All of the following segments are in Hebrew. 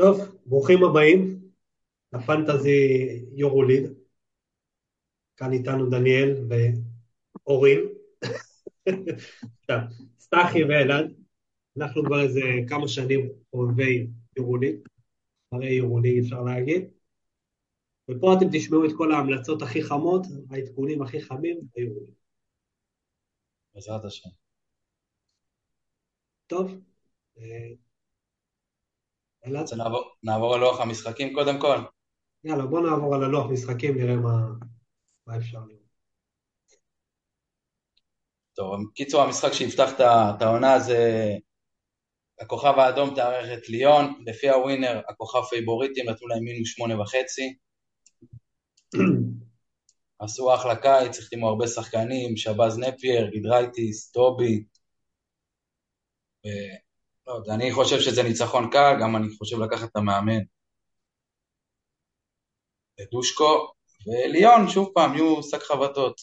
טוב, ברוכים הבאים לפנטזי יורוליד. כאן איתנו דניאל ואורין. סטחי ואלעד. אנחנו כבר איזה כמה שנים אוהבי יורוליד. הרי יורוליד אפשר להגיד. ופה אתם תשמעו את כל ההמלצות הכי חמות, העדכונים הכי חמים ביורוליד. בעזרת השם. טוב, אה? רוצה נעבור, נעבור על לוח המשחקים קודם כל? יאללה, בוא נעבור על הלוח משחקים, נראה מה, מה אפשר לראות. טוב, בקיצור המשחק שיפתח את העונה זה הכוכב האדום תארח את ליון, לפי הווינר הכוכב פייבוריטים נתנו להם מינוס שמונה וחצי, עשו אחלה קיץ, החתימו הרבה שחקנים, שבאז נפייר, גיידרייטיס, טובי, ו... לא אני חושב שזה ניצחון קל, גם אני חושב לקחת את המאמן. דושקו, וליון, שוב פעם, יהיו שק חבטות.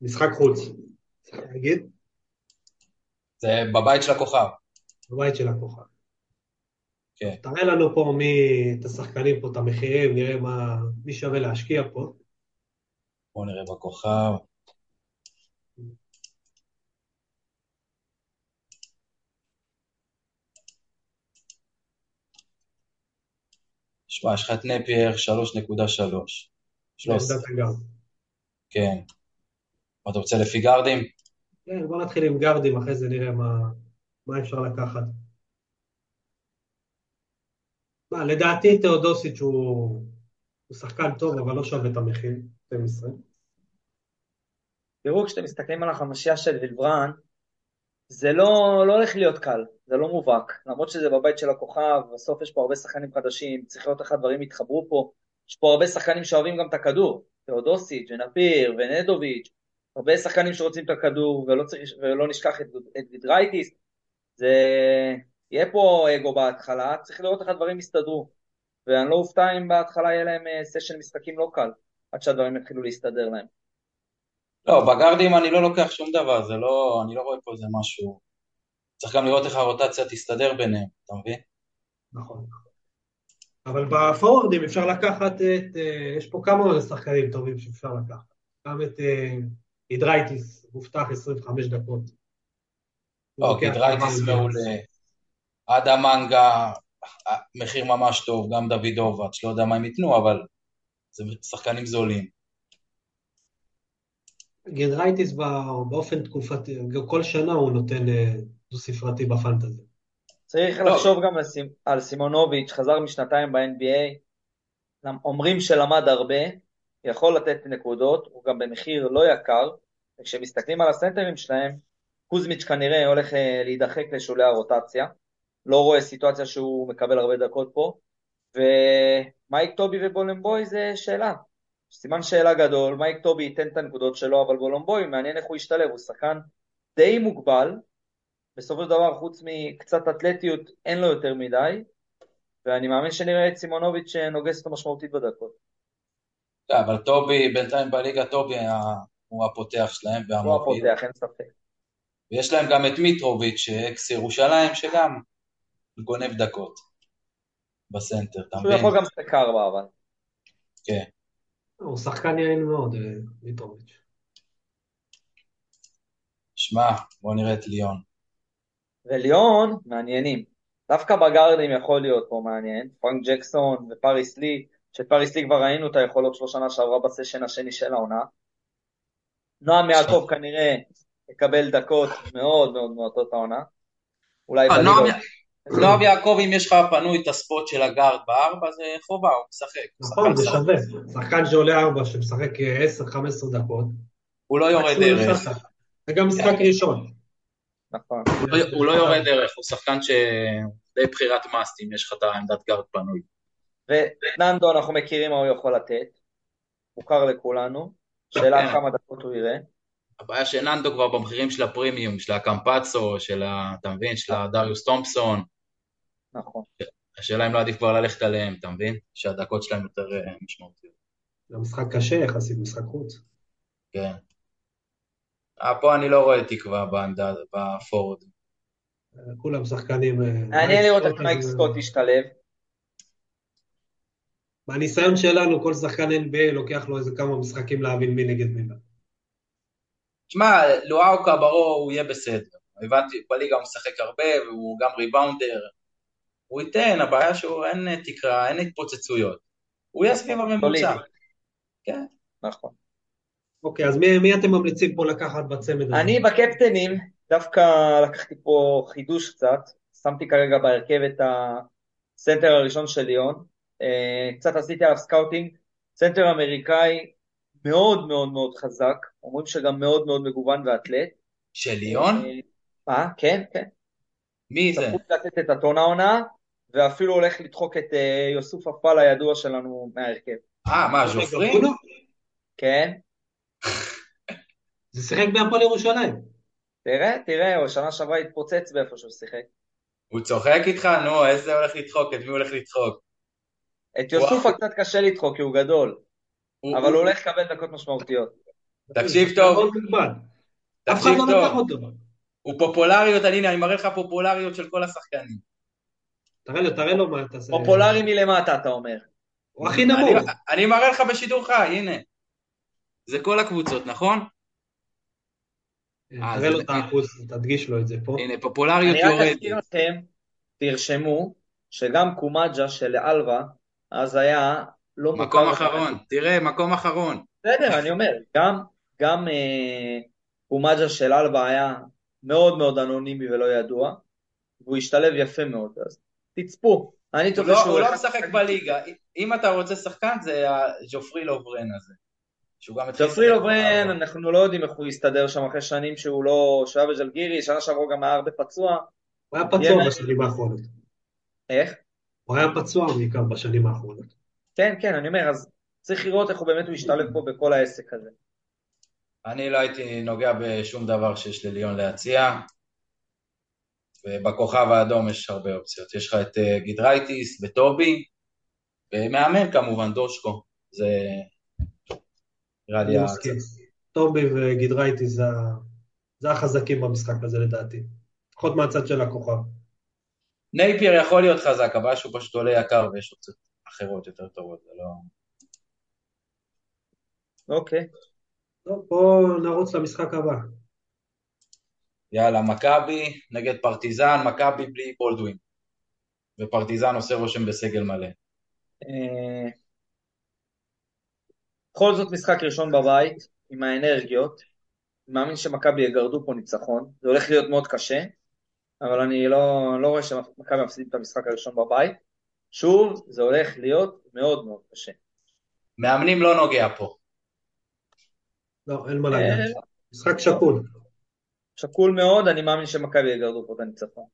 משחק חוץ, צריך להגיד, זה בבית של הכוכב. בבית של הכוכב. כן. תראה לנו פה מי, את השחקנים פה, את המחירים, נראה מה, מי שווה להשקיע פה. בואו נראה בכוכב. שמע, יש לך את נפייר 3.3. 13. בעמדת הגארד. כן. מה אתה רוצה לפי גארדים? כן, בוא נתחיל עם גארדים, אחרי זה נראה מה, מה אפשר לקחת. מה, לדעתי תאודוסיץ' הוא, הוא שחקן טוב, אבל לא שווה את המחיר, 12. תראו, כשאתם מסתכלים על החמישייה של וילברן, זה לא, לא הולך להיות קל, זה לא מובהק. למרות שזה בבית של הכוכב, בסוף יש פה הרבה שחקנים חדשים, צריך לראות איך הדברים יתחברו פה. יש פה הרבה שחקנים שאוהבים גם את הכדור, תאודוסיץ' ונפיר ונדוביץ', הרבה שחקנים שרוצים את הכדור, ולא, צריך, ולא נשכח את, את גידרייטיס. זה... יהיה פה אגו בהתחלה, צריך לראות איך הדברים יסתדרו. ואני לא אופתע אם בהתחלה יהיה להם אה, סשן משחקים לא קל, עד שהדברים יתחילו להסתדר להם. לא, בגארדים אני לא לוקח שום דבר, זה לא, אני לא רואה פה איזה משהו. צריך גם לראות איך הרוטציה תסתדר ביניהם, אתה מבין? נכון. אבל בפורורדים אפשר לקחת את, אה, יש פה כמה שחקנים טובים שאפשר לקחת. גם את אה, הידרייטיס, מובטח 25 דקות. לא, כמה- מעולה. אדם מנגה, מחיר ממש טוב, גם דוידובץ', לא יודע מה הם ייתנו, אבל זה שחקנים זולים. גידרייטיס בא- באופן תקופתי, כל שנה הוא נותן אה, דו ספרתי בפנטזי. צריך לא. לחשוב גם על, סימ... על סימונוביץ', חזר משנתיים ב-NBA, אומרים שלמד הרבה, יכול לתת נקודות, הוא גם במחיר לא יקר, וכשמסתכלים על הסנטרים שלהם, קוזמיץ' כנראה הולך אה, להידחק לשולי הרוטציה, לא רואה סיטואציה שהוא מקבל הרבה דקות פה, ומייק טובי ובולמבוי זה שאלה, סימן שאלה גדול, מייק טובי ייתן את הנקודות שלו, אבל בולמבוי מעניין איך הוא ישתלב, הוא שחקן די מוגבל, בסופו של דבר חוץ מקצת אתלטיות אין לו יותר מדי, ואני מאמין שנראה את סימונוביץ' נוגס אותו משמעותית בדקות. לא, אבל טובי, בינתיים בליגה טובי היה- הוא הפותח שלהם הוא והמוביל. הפותח, אין ספק. ויש להם גם את מיטרוביץ', אקס ירושלים, שגם גונב דקות בסנטר, אתה הוא מבין? יכול גם לשחק ארבע, אבל. כן. הוא שחקן יעיל מאוד, אה, מיטרוביץ'. שמע, בוא נראה את ליון. וליון, מעניינים. דווקא בגארדים יכול להיות פה מעניין, פרנק ג'קסון ופריס לי, שפריס לי כבר ראינו את היכולות שלו שנה שעברה בסשן השני של העונה. נועם יעקב כנראה יקבל דקות מאוד מאוד מועטות העונה. אולי אה, בליגה. נועם יעקב, אם יש לך פנוי את הספוט של הגארד בארבע, זה חובה, הוא משחק. נכון, זה. שווה. שחקן שעולה 4, שמשחק אה, 10-15 דקות. הוא לא יורד דרך. זה גם משחק ראשון. נכון. הוא לא- הוא לא יורד דרך, הוא שחקן שדי בחירת מאסט אם יש לך את העמדת גארד פנוי. וננדו אנחנו מכירים מה הוא יכול לתת, מוכר לכולנו, שאלה כן. כמה דקות הוא יראה. הבעיה שננדו כבר במחירים של הפרימיום, של הקמפצו, של ה... אתה מבין? של הדריוס תומפסון. נכון. השאלה אם לא עדיף כבר ללכת עליהם, אתה מבין? שהדקות שלהם יותר אה, משמעותיות. זה משחק קשה יחסית, משחק חוץ. כן. אה, פה אני לא רואה תקווה בפורוד. כולם שחקנים... אה, מעניין מייק לראות איך מייק סקוט ישתלב. מהניסיון שלנו, כל שחקן NBA לוקח לו איזה כמה משחקים להבין מי נגד מי. תשמע, לואו קאברו הוא יהיה בסדר. הבנתי, בליגה הוא משחק הרבה, והוא גם ריבאונדר. הוא ייתן, הבעיה שהוא אין תקרה, אין התפוצצויות. הוא יהיה סביב הממוצע. סולידי. כן. נכון. אוקיי, אז מי, מי אתם ממליצים פה לקחת בצמד הזה? אני בקפטנים, דווקא לקחתי פה חידוש קצת, שמתי כרגע בהרכב את הסנטר הראשון של ליאון, אה, קצת עשיתי עליו scouting, סנטר אמריקאי מאוד מאוד מאוד חזק, אומרים שגם מאוד מאוד מגוון ואתלט. של ליאון? אה, כן, כן. מי זה? צפוי לתת את הטון העונה, ואפילו הולך לדחוק את אה, יוסוף אפל הידוע שלנו מההרכב. אה, מה, ז'ופרי? גפונו? כן, זה שיחק בהפועל ירושלים. תראה, תראה, הוא שנה שעברה התפוצץ באיפה שהוא שיחק. הוא צוחק איתך? נו, איזה הולך לדחוק? את מי הולך לדחוק? את יוסופה. קצת קשה לדחוק כי הוא גדול, אבל הוא- הולך לקבל דקות משמעותיות. תקשיב טוב. תקשיב לא טוב. אותו. הוא פופולריות, הנה, אני מראה לך פופולריות של כל השחקנים. תראה לו, תראה לו מה אתה עושה. פופולרי מלמטה, אתה אומר. הוא הכי נמוך. אני- מראה לך בשידור חי, הנה. זה כל הקבוצות, נכון? אה, תראה לו את האחוז, תדגיש לו את זה פה. הנה, פופולריות אני רק יורדת. אזכיר לכם, תרשמו, שגם קומג'ה של אלבה, אז היה לא מוכר. מקום אחרון, תראה, מקום אחרון. בסדר, אני אומר, גם, גם אה, קומג'ה של אלבה היה מאוד מאוד אנונימי ולא ידוע, והוא השתלב יפה מאוד, אז תצפו. אני צופה לא- שהוא... הוא לא משחק בליגה. אם אתה רוצה שחקן, זה הג'ופרי לוברן הזה. שהוא גם לשחק לוברן. אנחנו לא יודעים איך הוא יסתדר שם אחרי שנים שהוא לא... שהוא היה בג'לגירי, שנה שעברה גם היה הרבה פצוע. הוא היה פצוע בשנים האחרונות. איך? הוא היה פצוע בעיקר בשנים האחרונות. כן, כן, אני אומר, אז צריך לראות איך הוא באמת הוא ישתלב פה בכל העסק הזה. אני לא הייתי נוגע בשום דבר שיש לליון להציע. ובכוכב האדום יש הרבה אופציות. יש לך את אה, גידרייטיס וטובי, ומאמן כמובן, דושקו. זה נראה לי אני ה- מסכים. טובי וגידרייטי זה זה החזקים במשחק הזה לדעתי. לפחות מהצד של הכוכב. נפייר יכול להיות חזק, הבעיה שהוא פשוט עולה יקר ויש אופציות אחרות יותר טובות, זה לא... אוקיי. טוב, בואו נרוץ למשחק הבא. יאללה, מכבי נגד פרטיזן, מכבי בלי בולדווין. ופרטיזן עושה רושם בסגל מלא. אה, בכל זאת משחק ראשון בבית, עם האנרגיות. אני מאמין שמכבי יגרדו פה ניצחון. זה הולך להיות מאוד קשה, אבל אני לא, לא רואה שמכבי מפסידים את המשחק הראשון בבית. שוב, זה הולך להיות מאוד מאוד קשה. מאמנים לא נוגע פה. לא, אין מה אה, לגעת. משחק שקול. שקול מאוד, אני מאמין שמכבי יגרדו פה את הניצחון.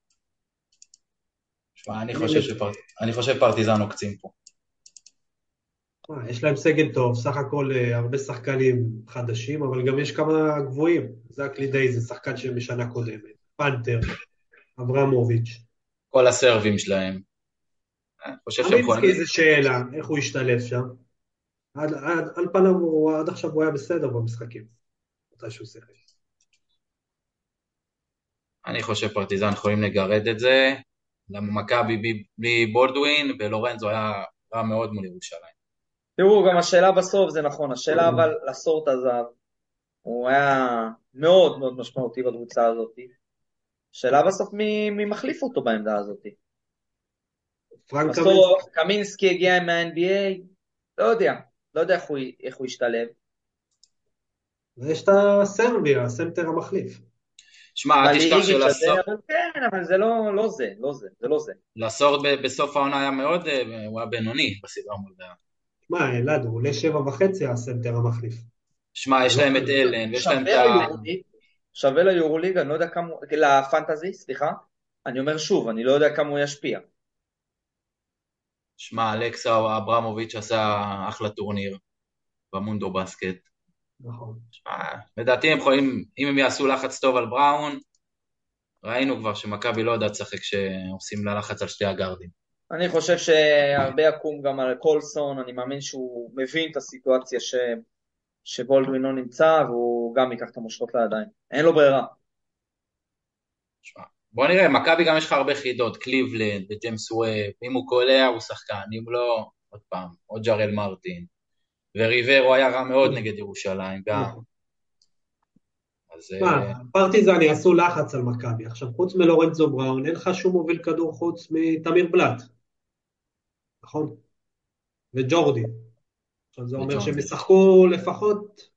שמע, אני חושב שפר- אני חושב פרטיזן עוקצים פה. מה, יש להם סגל טוב, סך הכל אה, הרבה שחקנים חדשים, אבל גם יש כמה גבוהים. זה הקלידאי, זה שחקן של משנה קודמת. פנתר, אברמוביץ'. כל הסרבים שלהם. אמינסקי זה שאלה, איך הוא השתלב שם. על פניו, עד עכשיו הוא היה בסדר במשחקים. מתי שהוא שיחק. אני חושב פרטיזן יכולים לגרד את זה. למה מכבי בלי- בולדווין, ולורנזו היה רע מאוד מול ירושלים. תראו, גם השאלה בסוף, זה נכון, השאלה אבל לסורט הזהב, הוא היה מאוד מאוד משמעותי בקבוצה הזאת. השאלה בסוף מי, מי מחליף אותו בעמדה הזאת. פרנק בסוף קמינסקי, קמינסקי הגיע מה-NBA, לא יודע, לא יודע איך הוא, איך הוא ישתלב. ויש את הסרבי, הסנטר המחליף. שמע, אל תשכח שלסור- כן, אבל זה לא, לא זה, לא זה, זה לא זה. לסורד ב- בסוף העונה היה מאוד, אה, הוא היה בינוני בסדרה מול דעה. מה, אלעד, הוא עולה שבע וחצי הסנטר המחליף. שמע, יש להם את אלן, ויש להם את ה... שווה ליורוליג, אני לא יודע כמה, לפנטזי, סליחה, אני אומר שוב, אני לא יודע כמה הוא ישפיע. שמע, אלכסה אברמוביץ' עשה אחלה טורניר במונדו בסקט. נכון. לדעתי הם יכולים, אם הם יעשו לחץ טוב על בראון, ראינו כבר שמכבי לא יודעת לשחק כשעושים לה לחץ על שתי הגארדים. אני חושב שהרבה יקום גם על קולסון, אני מאמין שהוא מבין את הסיטואציה ש... שבולדווין לא נמצא, והוא גם ייקח את המושכות לידיים. אין לו ברירה. בוא נראה, מכבי גם יש לך הרבה חידות, קליבלנד וג'יימס ווב, אם הוא קולע הוא שחקן, אם לא, עוד פעם, עוד ג'רל מרטין. וריברו היה רע מאוד נגד ירושלים גם. נכון. אז אה, פרטיזן יעשו לחץ על מכבי. עכשיו, חוץ מלורנצו בראון, אין לך שום מוביל כדור חוץ מתמיר בלאט. נכון? וג'ורדי. עכשיו, זה אומר. שהם ישחקו לפחות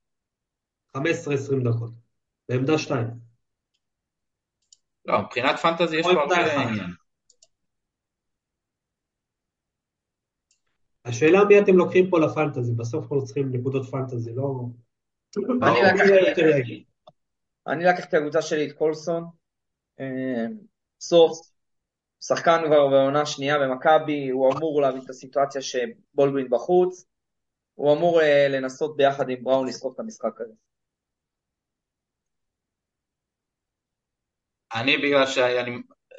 15-20 דקות. בעמדה 2. לא, מבחינת פנטזי יש פה הרבה. עניין. השאלה מי אתם לוקחים פה לפנטזי, בסוף אנחנו צריכים נקודות פנטזי, לא... אני לא, לקחתי- לקחתי לקבוצה שלי את קולסון, אה, סוף, שחקן כבר בעונה שנייה במכבי, הוא אמור להביא את הסיטואציה שבולדווין בחוץ, הוא אמור אה, לנסות ביחד עם בראון לסחוב את המשחק הזה. אני בגלל שאני,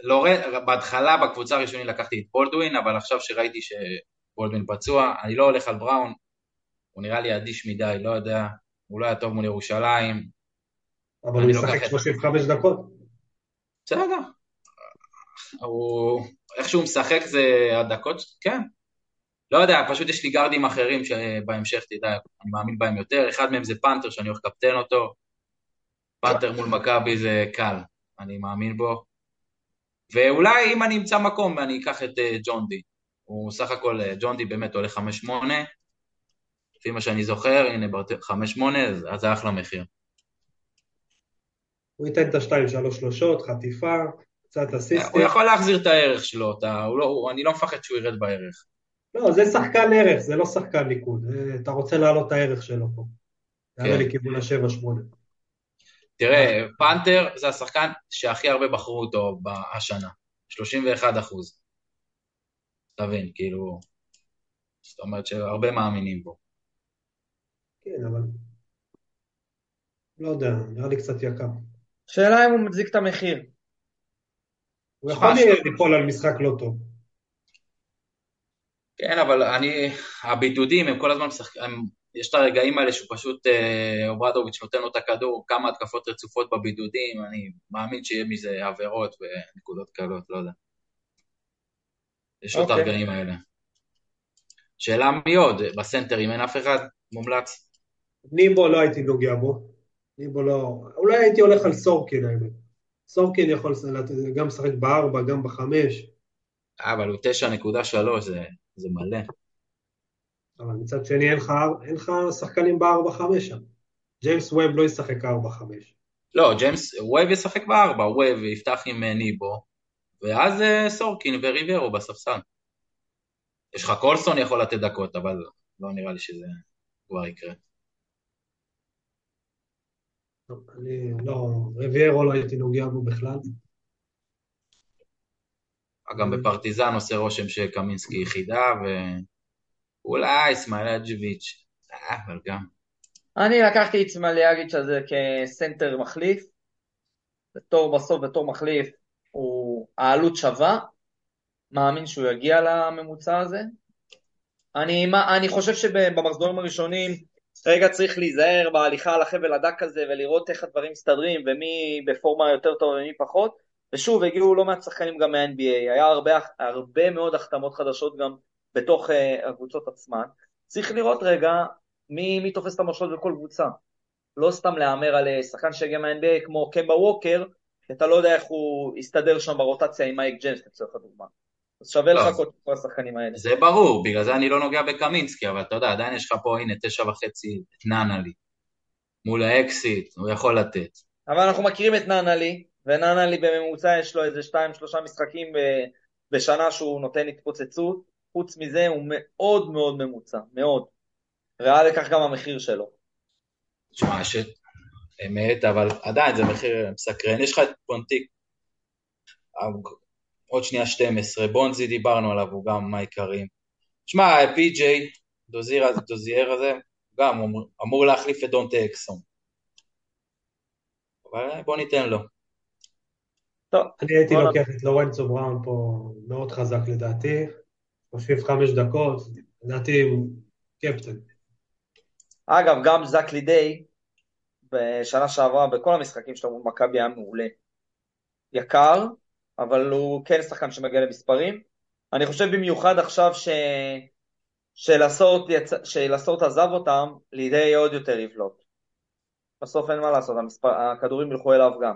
לא, ר- בהתחלה בקבוצה הראשונית לקחתי את בולדווין, אבל עכשיו שראיתי שבולדווין פצוע, אני לא הולך על בראון, הוא נראה לי אדיש מדי, לא יודע, הוא לא היה טוב מול ירושלים, אבל הוא לוקח את- 35 דקות. בסדר. הוא, איך שהוא משחק זה הדקות, כן. לא יודע, פשוט יש לי גארדים אחרים שבהמשך, תדע, אני מאמין בהם יותר, אחד מהם זה פנתר שאני הולך לקפטן אותו, פנתר מול מכבי זה קל, אני מאמין בו. ואולי אם אני אמצא מקום אני אקח את אה, ג'ון די. הוא סך הכל, אה, ג'ון די באמת עולה 5-8, לפי מה שאני זוכר, הנה 5-8, אז- זה אחלה מחיר. הוא ייתן את השתיים, שלוש שלושות, חטיפה, קצת הוא אסיסטים. יכול להחזיר את הערך שלו, אתה, הוא לא, הוא, אני לא מפחד שהוא ירד בערך. לא, זה שחקן ערך, זה לא שחקן ניקוד. אה, אתה רוצה להעלות את הערך שלו פה. כן. לכיוון השבע-שמונה. תראה, פנתר זה השחקן שהכי הרבה בחרו אותו השנה, 31 אחוז. תבין, כאילו, זאת אומרת שהרבה מאמינים בו. כן, אבל... לא יודע, נראה לי קצת יקר. שאלה אם הוא מצדיק את המחיר. הוא יכול ליפול על משחק לא טוב. כן, אבל אני, הבידודים הם כל הזמן משחקים, יש את הרגעים האלה שהוא פשוט, אה, אוברדוביץ' נותן לו את הכדור, כמה התקפות רצופות בבידודים, אני מאמין שיהיה מזה עבירות ונקודות קלות, לא יודע. יש לו את אוקיי. הרגעים האלה. שאלה מי עוד? בסנטרים אין אף אחד מומלץ? ניבו לא הייתי נוגע בו. ניבו לא... אולי הייתי הולך על סורקין האמת. סורקין יכול גם לשחק בארבע, גם בחמש, אה, אבל הוא 9.3, זה, זה מלא. אבל מצד שני אין לך, אין לך שחקנים בארבע-חמש שם. ג'יימס ווב לא ישחק ארבע-חמש. לא, ג'יימס, ווב ישחק בארבע, ווב יפתח עם אה, ניבו, ואז אה, סורקין וריברו בספסל. יש לך קולסון יכול לתת דקות, אבל לא נראה לי שזה כבר יקרה. אני לא... רביירו לא הייתי נוגע בו בכלל. גם בפרטיזן עושה רושם שקמינסקי יחידה, ואולי סמיילג'ביץ', אה, אבל גם. אני לקחתי את סמליאגיץ' הזה כסנטר מחליף, בתור בסוף, בתור מחליף, העלות שווה, מאמין שהוא יגיע לממוצע הזה. אני, מה- אני חושב שבמחזורים הראשונים, רגע צריך להיזהר בהליכה על החבל הדק הזה ולראות איך הדברים מסתדרים ומי בפורמה יותר טוב ומי פחות. ושוב, הגיעו לא מעט שחקנים גם מה-NBA, היה הרבה, הרבה מאוד החתמות חדשות גם בתוך uh, הקבוצות עצמן. צריך לראות רגע מי, מי תופס את המושלות בכל קבוצה. לא סתם להמר על אה, שחקן שהגיע מה-NBA כמו קמבה ווקר, כי אתה לא יודע איך הוא יסתדר שם ברוטציה עם מייק ג'יימס לצורך הדוגמה. אז שווה לחכות עם כל השחקנים האלה. זה ברור, בגלל זה אני לא נוגע בקמינסקי, אבל אתה יודע, עדיין יש לך פה, הנה, תשע וחצי, את ננלי. מול האקסיט, הוא יכול לתת. אבל אנחנו מכירים את ננלי, וננלי בממוצע יש לו איזה שתיים שלושה משחקים ב- בשנה שהוא נותן התפוצצות, חוץ מזה הוא מאוד מאוד ממוצע, מאוד. ראה לכך גם המחיר שלו. תשמע, אמת, אבל עדיין זה מחיר מסקרן. יש לך את פונטיק, עוד שנייה 12, בונזי דיברנו עליו, הוא גם מהעיקרים. תשמע, פי.ג'יי, דוזיר הזה, דוזייר הזה, גם אמור, אמור להחליף את דונטה אקסון. אבל בוא ניתן לו. טוב, אני הייתי לוקח את לורנצו בראון פה מאוד חזק לדעתי. 35 דקות, לדעתי הוא קפטן. אגב, גם זק לידי, בשנה שעברה, בכל המשחקים שלו מול מכבי היה מעולה. יקר, אבל הוא כן שחקן שמגיע למספרים. אני חושב במיוחד עכשיו ש... שלסורט, יצ... שלסורט עזב אותם, לידי עוד יותר יבלוט. בסוף אין מה לעשות, המספר... הכדורים ילכו אליו גם.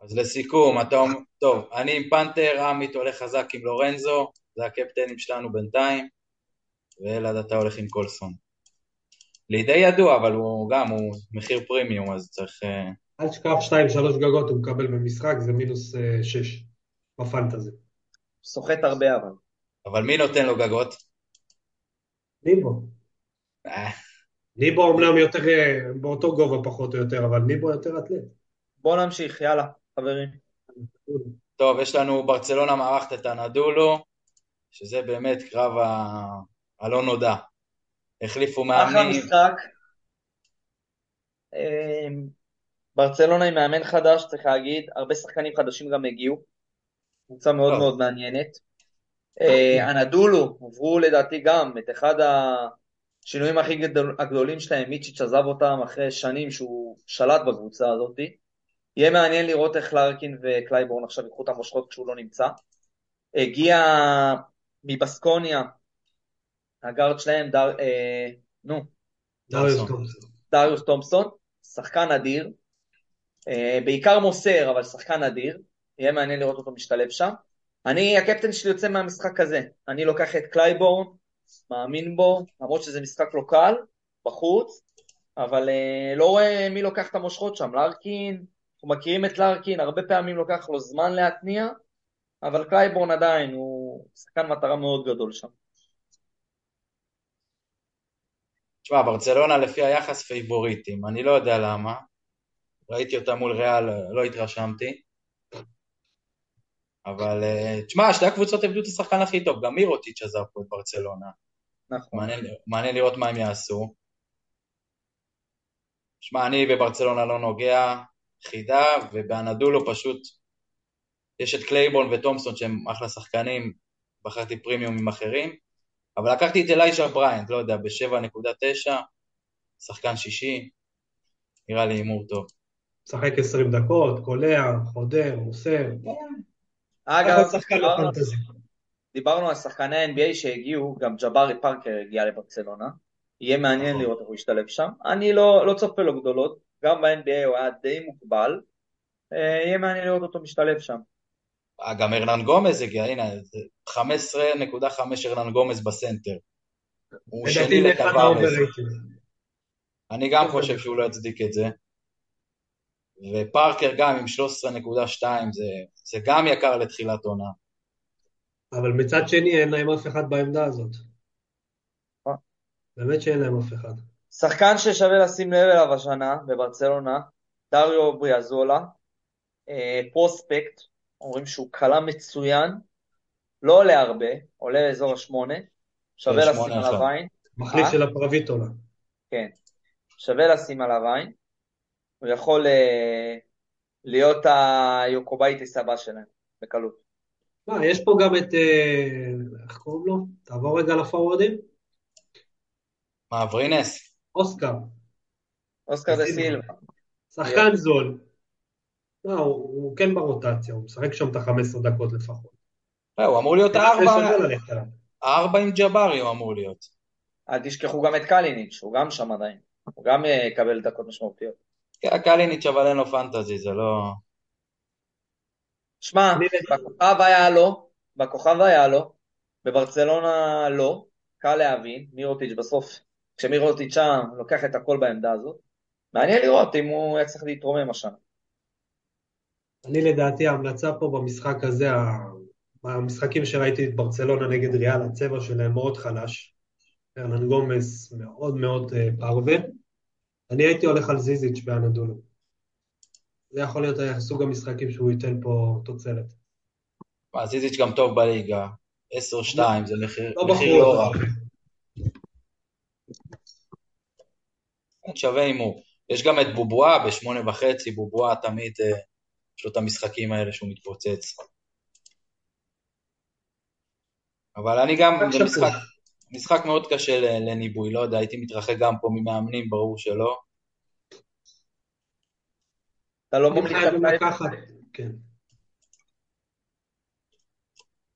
אז לסיכום, אתה אומר, טוב, אני עם פנתר, עמית הולך חזק עם לורנזו, זה הקפטנים שלנו בינתיים, ואלעד אתה הולך עם קולסון. לי די ידוע, אבל הוא גם, הוא מחיר פרימיום, אז צריך... אה, אל תשכח שתיים, שלוש גגות הוא מקבל במשחק, זה מינוס אה, שש בפנטזי. סוחט הרבה אבל. אבל מי נותן לו גגות? ניבו. אה, ניבו אמנם יותר, אה, באותו גובה פחות או יותר, אבל ניבו יותר אתלט. בואו נמשיך, יאללה, חברים. טוב, יש לנו ברצלונה מארחת את הנדולו, שזה באמת קרב. הלא נודע. החליפו אחלה מאמנים, משחק. אמ, ברצלונה עם מאמן חדש, צריך להגיד, הרבה שחקנים חדשים גם הגיעו. קבוצה מאוד. מאוד מעניינת. אה, אנדולו עברו לדעתי גם את אחד השינויים הכי גדול, הגדולים שלהם, מיצ'יץ' עזב אותם אחרי שנים שהוא שלט בקבוצה הזאת. יהיה מעניין לראות איך לארקין וקלייבורן עכשיו ייקחו את המושכות כשהוא לא נמצא. הגיע מבסקוניה, הגארד שלהם, דר, אה, נו, דריוס תומפסון. שחקן אדיר, אה, בעיקר מוסר, אבל שחקן אדיר, יהיה מעניין לראות אותו משתלב שם. אני, הקפטן שלי יוצא מהמשחק הזה, אני לוקח את קלייבורן, מאמין בו, למרות שזה משחק לא קל, בחוץ, אבל אה, לא רואה מי לוקח את המושכות שם, לארקין, אנחנו מכירים את לארקין, הרבה פעמים לוקח לו זמן להתניע, אבל קלייבורן עדיין, הוא שחקן מטרה מאוד גדול שם. תשמע, ברצלונה לפי היחס פייבוריטים, אני לא יודע למה. ראיתי אותה מול ריאל, לא התרשמתי. אבל אה, תשמע, שתי הקבוצות איבדו את השחקן הכי טוב, גם מירוטיץ' עזב פה את ברצלונה. נכון. מעניין, מעניין לראות מה הם יעשו. שמע, אני בברצלונה לא נוגע, חידה, ובאנדולו פשוט יש את קלייבורן ותומפסון שהם אחלה שחקנים, בחרתי פרימיומים אחרים, אבל לקחתי את אליישה בריינט, לא יודע, ב-7.9, שחקן שישי, נראה לי הימור טוב. משחק 20 דקות, קולע, חודר, מוסר. אגב, דיברנו- על שחקני ה-NBA שהגיעו, גם ג'בארי פארקר הגיע לברצלונה. יהיה מעניין נכון. לראות איך הוא ישתלב שם. אני לא, לא צופה לו גדולות, גם ב-NBA הוא היה די מוגבל. אה, יהיה מעניין לראות אותו משתלב שם. גם הרננגומז הגיע, הנה, זה 15.5 הרננגומז בסנטר. הוא שני. ה overrated. אני גם חושב שהוא לא יצדיק את זה. ופארקר גם עם 13.2, זה, זה גם יקר לתחילת עונה. אבל מצד שני אין להם אף אחד בעמדה הזאת. אה. באמת שאין להם אף אחד. שחקן ששווה לשים לב אליו השנה בברצלונה, דריו בריזואלה, אה, פרוספקט, אומרים שהוא קלע מצוין, לא עולה הרבה, עולה לאזור השמונה, שווה כן, לשים שמונה עליו. עין, מחליף אה? של לפרוביטולה. כן, שווה לשים עליו עין, הוא יכול אה, להיות היוקובייטיס הבא שלהם, בקלות. מה, יש פה גם את, אה, איך קוראים לו? תעבור רגע לפורורדים. מה, אברינס? אוסקר. אוסקר דה סילבה. סילבה, שחקן זול. לא, הוא, הוא כן ברוטציה, הוא משחק שם את ה-15 דקות לפחות. לא, הוא אמור להיות זה ארבע, שווה ללכת עליו. ארבע עם ג'בארי הוא אמור להיות. אל תשכחו גם את קליניץ', הוא גם שם עדיין, הוא גם אה, יקבל דקות משמעותיות. כן, קליניץ' אבל אין לו פנטזי, זה לא... שמע, בכוכב היה לו, בכוכב היה לו, בברצלונה לא, קל להבין, מירוטיץ' בסוף, כשמירוטיץ' שם, לוקח את הכל בעמדה הזאת. מעניין לראות אם הוא יצטרך להתרומם השנה. אני לדעתי ההמלצה פה במשחק הזה, ה- במשחקים שראיתי את ברצלונה נגד ריאל, הצבע שלהם מאוד חלש. ארנן גומס מאוד מאוד אה, פרווה. אני הייתי הולך על זיזיץ' באנדולו. זה יכול להיות אה, סוג המשחקים שהוא ייתן פה תוצרת. מה, זיזיץ' גם טוב בליגה. 10-2, זה מחיר לא לא. רע. שווה הימור. יש גם את בובואה בשמונה וחצי, בובואה תמיד, יש לו את המשחקים האלה שהוא מתפוצץ. אבל אני גם, זה. משחק, משחק מאוד קשה לניבוי, לא יודע, הייתי מתרחק גם פה ממאמנים, ברור שלא. אתה לא ממליץ על קלייבורן? לקחת, כן.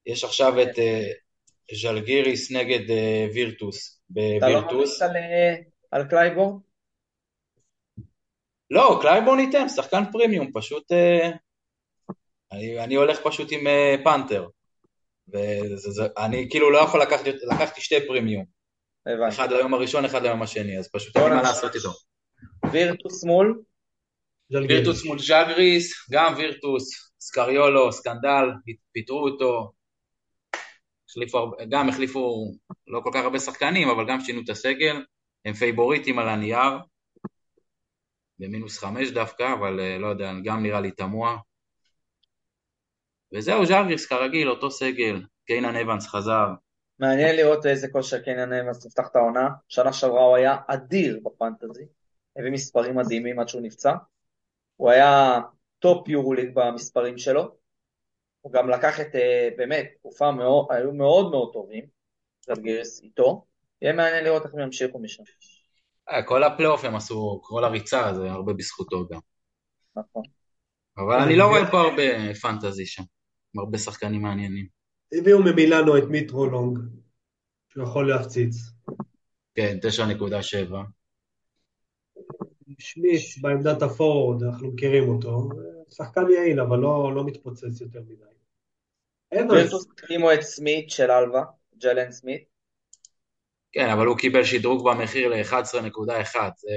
יש עכשיו את אה, ז'לגיריס נגד אה, וירטוס אתה לא ממליץ. על, אה, על קלייבורן? לא, קלייבורן ייתן, שחקן פרימיום, פשוט... אה, אני, אני הולך פשוט עם אה, פנתר. ואני כאילו לא יכול לקחת, לקחתי שתי פרימיום. הבנתי. אחד ליום הראשון, אחד ליום השני, אז פשוט אין לי מה לעשות איתו. וירטוס מול? וירטוס מול ז'לגיריס, גם וירטוס, סקריולו, סקנדל, פיטרו אותו. החליפו, גם החליפו לא כל כך הרבה שחקנים, אבל גם שינו את הסגל. הם פייבוריטים על הנייר. במינוס חמש דווקא, אבל אה, לא יודע, גם נראה לי תמוה. וזהו, ז'לגיריס כרגיל, אותו סגל. קיינן אבנס חזר. מעניין לראות איזה כושר קיינן אבנס יפתח את העונה. שנה שעברה הוא היה אדיר בפנטזי. הביא מספרים מדהימים עד שהוא נפצע. הוא היה טופ יורוליג במספרים שלו. הוא גם לקח את, אה, באמת, תקופה מאוד, היו מאוד מאוד טובים, ז'לגיריס איתו. יהיה מעניין לראות איך הם ימשיכו משם. אה, כל הפלייאוף הם עשו, כל הריצה, זה הרבה בזכותו גם. נכון. אבל אני לא רואה פה הרבה פנטזי שם. עם הרבה שחקנים מעניינים. הביאו ממילאנו את מיטרו לונג, שהוא יכול להפציץ. כן, 9.7. שמיש בעמדת הפורוד, אנחנו מכירים אותו. שחקן יעיל, אבל לא, לא מתפוצץ יותר מדי. אבנס, וירטוס הקימו את סמית של אלווה, ג'לן סמית. כן, אבל הוא קיבל שדרוג במחיר ל-11.1. זה...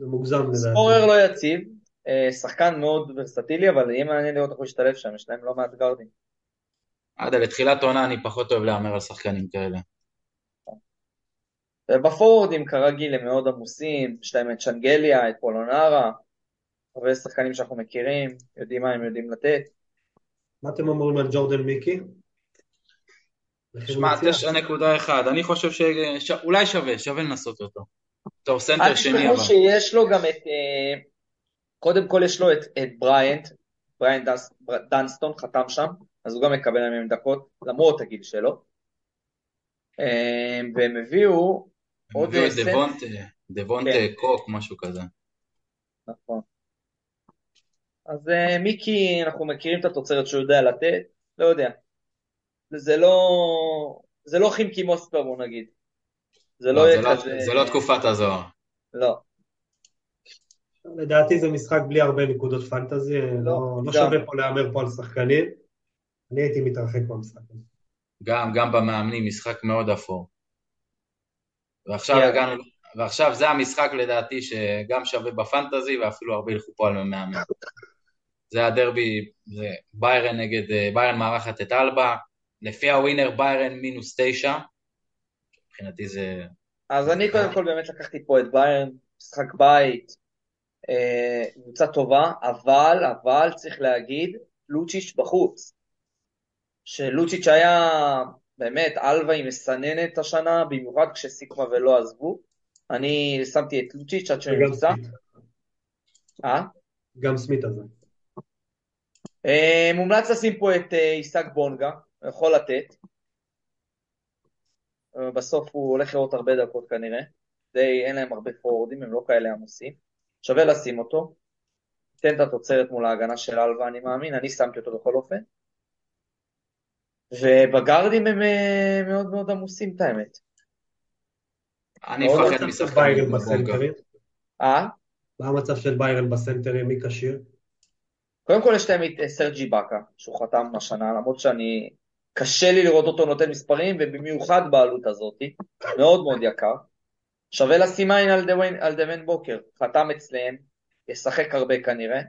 מוגזם לדעתי. סקורר לא יציב, אה, שחקן מאוד ורסטילי, אבל יהיה מעניין לראות איך הוא ישתלב שם, יש להם לא מעט גארדים. עד לתחילת עונה אני פחות אוהב להמר על שחקנים כאלה. ובפורורדים כרגיל הם מאוד עמוסים, יש להם את שנגליה, את פולונרה, הרבה שחקנים שאנחנו מכירים, יודעים מה הם יודעים לתת. מה אתם אומרים על ג'ורדן מיקי? שמע, מציע? 9.1, אני חושב שאולי שווה, שווה לנסות אותו. אל סנטר שני, אבל... תשכחו שיש לו גם את, אה, קודם כל יש לו את, את בריינט, בריינט דנס, דנסטון חתם שם, אז הוא גם מקבל מהם דקות, למרות הגיל שלו. אה, והם הביאו הם עוד הביאו את דבונט, דבונט כן. קוק, משהו כזה. נכון. אז אה, מיקי, אנחנו מכירים את התוצרת שהוא יודע לתת, לא יודע. זה לא, זה לא חימקי מוסקבה בוא נגיד. זה לא לא, יהיה זה לא- כזה, זה לא תקופת הזוהר. לא. לדעתי זה משחק בלי הרבה נקודות פנטזי, לא, לא גם. שווה פה להמר פה על שחקנים. אני הייתי מתרחק מהמשחק הזה. גם, גם במאמנים, משחק מאוד אפור. ועכשיו כן. הגענו, ועכשיו זה המשחק לדעתי שגם שווה בפנטזי ואפילו הרבה ילכו פה על מאמן. זה הדרבי, זה ביירן נגד, אה, ביירן מארחת את אלבה, לפי הווינר ביירן מינוס תשע, מבחינתי זה, אז אני קודם כל באמת לקחתי פה את ביירן, משחק בית, אה, קבוצה טובה, אבל, אבל צריך להגיד, לוצ'יץ' בחוץ. שלוצ'יץ' היה, באמת, אלווה היא מסננת השנה, במיוחד כשסיקמה ולא עזבו. אני שמתי את לוצ'יץ' עד שהוא נפצע. אה? גם סמית הזה. אה, מומלץ לשים פה את אה, עיסק בונגה, הוא יכול לתת. אה, בסוף הוא הולך לראות הרבה דקות כנראה. די, אין להם הרבה פורורדים, הם לא כאלה עמוסים. שווה לשים אותו. תן את התוצרת מול ההגנה של אלווה, אני מאמין, אני שמתי אותו בכל אופן. ובגארדים הם אה, מאוד מאוד עמוסים, את האמת. אני מפחד מה המצב של משחקנים. בסנטרים? אה? מה המצב של ביירן בסנטרים? מי כשיר? קודם כל יש להם את סרג'י באקה, שהוא חתם השנה, למרות שאני... קשה לי לראות אותו נותן מספרים, ובמיוחד בעלות הזאת, מאוד מאוד יקר. שווה לשים עין על דווין בוקר, חתם אצלם, ישחק הרבה כנראה.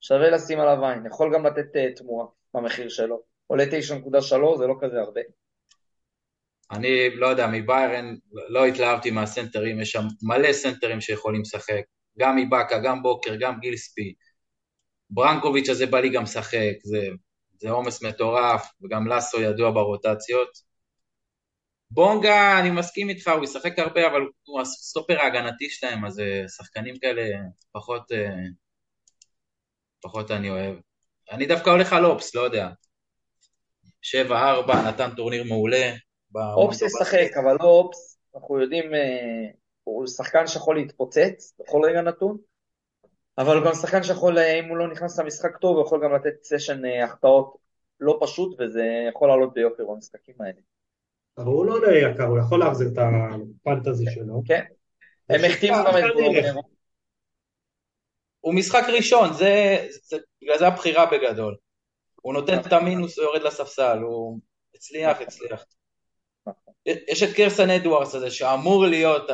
שווה לשים עליו עין, יכול גם לתת אה, תמורה במחיר שלו. עולה 9.3, זה לא כזה הרבה. אני לא יודע, מביירן לא התלהבתי מהסנטרים, יש שם מלא סנטרים שיכולים לשחק, גם איבקה, גם בוקר, גם גילספי. ברנקוביץ' הזה בא לי גם לשחק, זה, זה עומס מטורף, וגם לאסו ידוע ברוטציות. בונגה, אני מסכים איתך, הוא ישחק הרבה, אבל הוא הסטופר ההגנתי שלהם, אז אה, שחקנים כאלה פחות, אה, פחות אני אוהב. אני דווקא הולך על אובסט, לא יודע. 7-4, נתן טורניר מעולה. אובסט ישחק, אבל לא אובסט, אנחנו יודעים, אה, הוא שחקן שיכול להתפוצץ בכל רגע נתון, אבל הוא גם שחקן שיכול, אה, אם הוא לא נכנס למשחק טוב, הוא יכול גם לתת סשן אה, החטאות לא פשוט, וזה יכול לעלות ביוקר במשחקים האלה. אבל הוא לא יקר, הוא יכול להחזיר את הפנטזי שלו. כן. הם החתימו גם את ברומרו. הוא משחק ראשון, זה, זה, בגלל זה הבחירה בגדול. הוא נותן את המינוס ויורד לספסל, הוא הצליח, הצליח. יש את קרסן אדוארס הזה שאמור להיות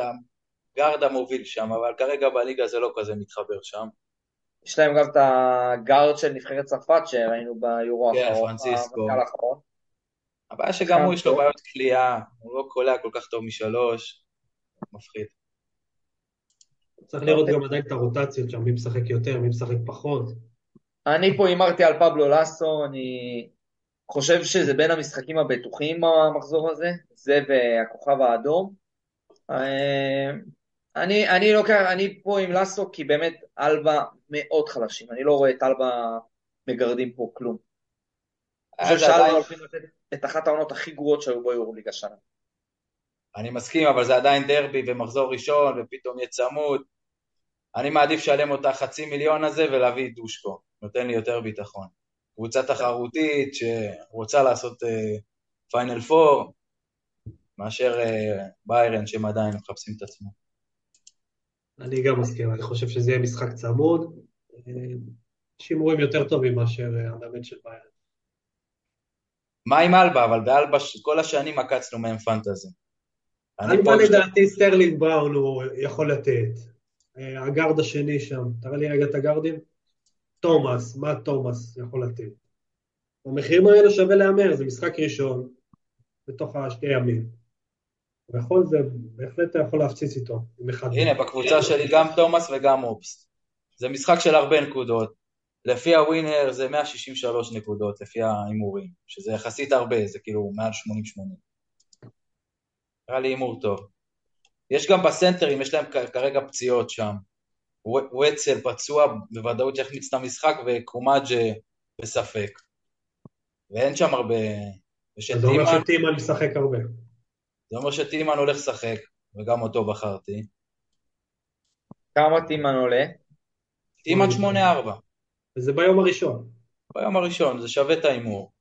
הגארד המוביל שם, אבל כרגע בליגה זה לא כזה מתחבר שם. יש להם גם את הגארד של נבחרת צרפת שראינו ביורו כן, האחרון. פרנסיסקו. במונדיאל האחרון. הבעיה שגם הוא יש לו טוב. בעיות כליאה, הוא לא קולע כל כך טוב משלוש, מפחיד. צריך לראות גם עדיין את הרוטציות שם, מי משחק יותר, מי משחק פחות. אני פה הימרתי על פבלו לסו, אני חושב שזה בין המשחקים הבטוחים המחזור הזה, זה והכוכב האדום. אה, אני, אני לוקח, אני פה עם לסו כי באמת אלבה מאוד חלשים, אני לא רואה את אלבה מגרדים פה כלום. אני חושב שאלבה עדיין- הולכים לתת את אחת העונות הכי גרועות שהיו ביורוליג השנה. אני מסכים, אבל זה עדיין דרבי ומחזור ראשון, ופתאום יהיה צמוד. אני מעדיף לשלם אותה חצי מיליון הזה ולהביא את דושקו, נותן לי יותר ביטחון. קבוצה תחרותית שרוצה לעשות פיינל אה, פור, מאשר אה, ביירן שהם עדיין מחפשים את עצמם. אני גם מסכים, אני חושב שזה יהיה משחק צמוד. יש הימורים יותר טובים מאשר אה, המאמן של ביירן. מה עם אלבה? אבל באלבה כל השנים עקצנו מהם פנטזי. אני אלבה פה לדעתי סטרלינג בראון הוא יכול לתת. אה, הגארד השני שם, תראה לי רגע את הגארדים. תומאס, מה תומאס יכול לתת? במחירים האלה שווה להמר, זה משחק ראשון בתוך השתי ימים. יכול, זה בהחלט אתה יכול להפציץ איתו. הנה, בקבוצה שלי גם תומאס וגם אופס. זה משחק של הרבה נקודות. לפי הווינר זה 163 נקודות, לפי ההימורים, שזה יחסית הרבה, זה כאילו מעל 80-80. נראה לי הימור טוב. יש גם בסנטרים, יש להם כרגע פציעות שם. ו- וצל פצוע, בוודאות יחמיץ את המשחק, וקומאג'ה בספק. ואין שם הרבה... זה אומר טימן, שטימן משחק הרבה. זה אומר שטימן הולך לשחק, וגם אותו בחרתי. כמה טימן עולה? טימן 8-4. וזה ביום הראשון. ביום הראשון, זה שווה את ההימור.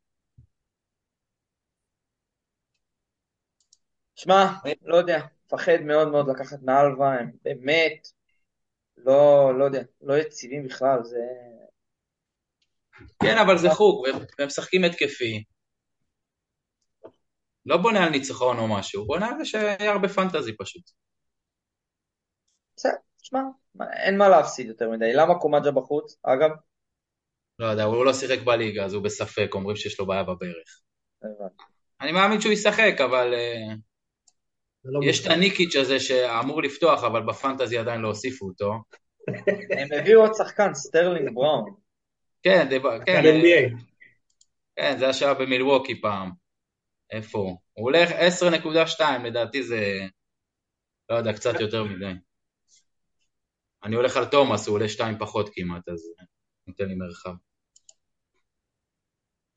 שמע, לא יודע, מפחד מאוד מאוד לקחת מאלבה, הם באמת לא, לא יודע, לא יציבים בכלל, זה... כן, אבל זה חוג, והם משחקים התקפי. לא בונה על ניצחון או משהו, בונה על זה שיהיה הרבה פנטזי פשוט. בסדר, שמע, מה- אין מה להפסיד יותר מדי. למה קומג'ה בחוץ, אגב? לא יודע, הוא לא שיחק בליגה, אז הוא בספק, אומרים שיש לו בעיה בברך. אני מאמין שהוא ישחק, אבל זה לא יש את. הניקיץ' הזה שאמור לפתוח, אבל בפנטזי עדיין לא הוסיפו אותו. הם הביאו עוד שחקן, סטרלינג בראון. כן, כן. כן, זה שהיה במילווקי פעם. איפה הוא? הוא הולך 10.2, לדעתי זה, לא יודע, קצת יותר מדי. אני הולך על תומאס, הוא עולה 2 פחות כמעט, אז נותן לי מרחב.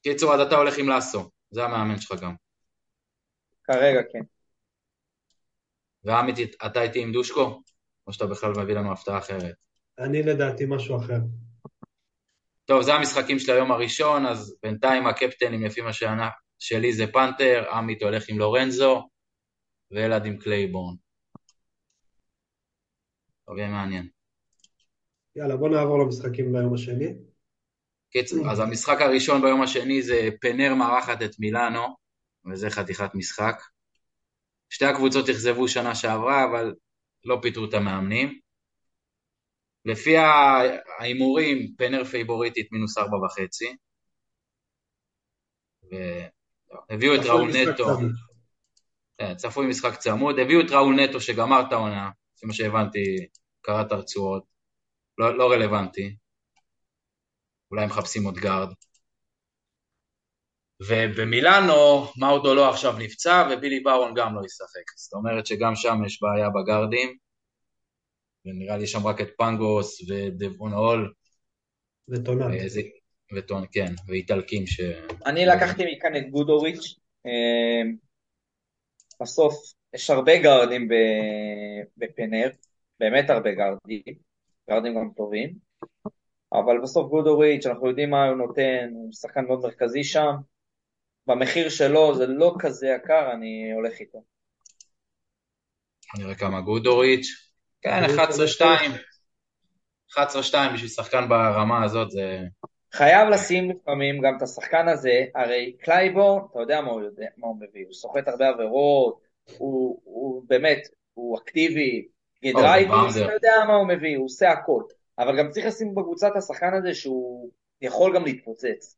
קיצור, אז אתה הולך עם לאסו, זה המאמן שלך גם. כרגע כן. ועמית, אתה איתי עם דושקו? או שאתה בכלל מביא לנו הפתעה אחרת? אני לדעתי משהו אחר. טוב, זה המשחקים של היום הראשון, אז בינתיים הקפטנים, לפי מה שענה, שלי זה פנתר, עמית הולך עם לורנזו, ואלעד עם קלייבורן. טוב, יהיה מעניין. יאללה, בוא נעבור למשחקים ביום השני. קיצור, אז המשחק הראשון ביום השני זה פנר מארחת את מילאנו, וזה חתיכת משחק. שתי הקבוצות אכזבו שנה שעברה, אבל לא פיטרו את המאמנים. לפי ההימורים, פנר פייבוריטית מינוס ארבע וחצי. והביאו את ראול נטו. כן, צפוי משחק צמוד, הביאו את ראול נטו שגמר את העונה, לפי מה שהבנתי, קרא את הרצועות, לא, לא רלוונטי, אולי מחפשים עוד גארד. ובמילאנו, מאודו לא עכשיו נפצע, ובילי בארון גם לא ישחק. זאת אומרת שגם שם יש בעיה בגארדים, ונראה לי שם רק את פנגוס ודבון הול, וטונאט. וטון, כן, ואיטלקים ש... אני לקחתי מכאן את גודוריץ'. אה, בסוף יש הרבה גארדים בפנר, באמת הרבה גארדים, גארדים גם טובים, אבל בסוף גודוריץ', אנחנו יודעים מה הוא נותן, הוא שחקן מאוד מרכזי שם. במחיר שלו זה לא כזה יקר, אני הולך איתו. נראה כמה גודוריץ'. כן, 11-2. 11-2 בשביל שחקן ברמה הזאת זה... חייב לשים לפעמים גם את השחקן הזה, הרי קלייבורן, אתה יודע מה הוא, יודע, מה הוא מביא, הוא סוחט הרבה עבירות, הוא, הוא באמת, הוא אקטיבי, גדרייטיס, אתה יודע מה הוא מביא, הוא עושה הכל. אבל גם צריך לשים בקבוצה את השחקן הזה שהוא יכול גם להתפוצץ,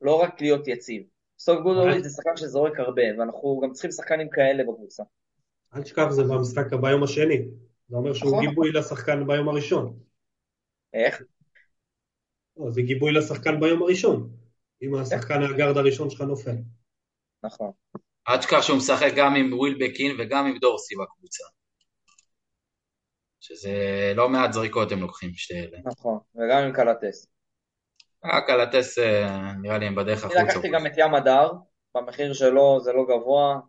לא רק להיות יציב. סטוק גודוריץ' זה שחקן שזורק הרבה, ואנחנו גם צריכים שחקנים כאלה בקבוצה. אל תשכח, זה במשחק ביום השני. זה אומר שהוא נכון. גיבוי לשחקן ביום הראשון. איך? לא, זה גיבוי לשחקן ביום הראשון. אם השחקן הגארד הראשון שלך נופל. נכון. אל תשכח שהוא משחק גם עם ווילבקין וגם עם דורסי בקבוצה. שזה לא מעט זריקות הם לוקחים, שתי אלה. נכון, וגם עם קלטס. אה, קלטס אה, נראה לי הם בדרך החוצה. אני לקחתי גם את ים הדר, במחיר שלו זה לא גבוה,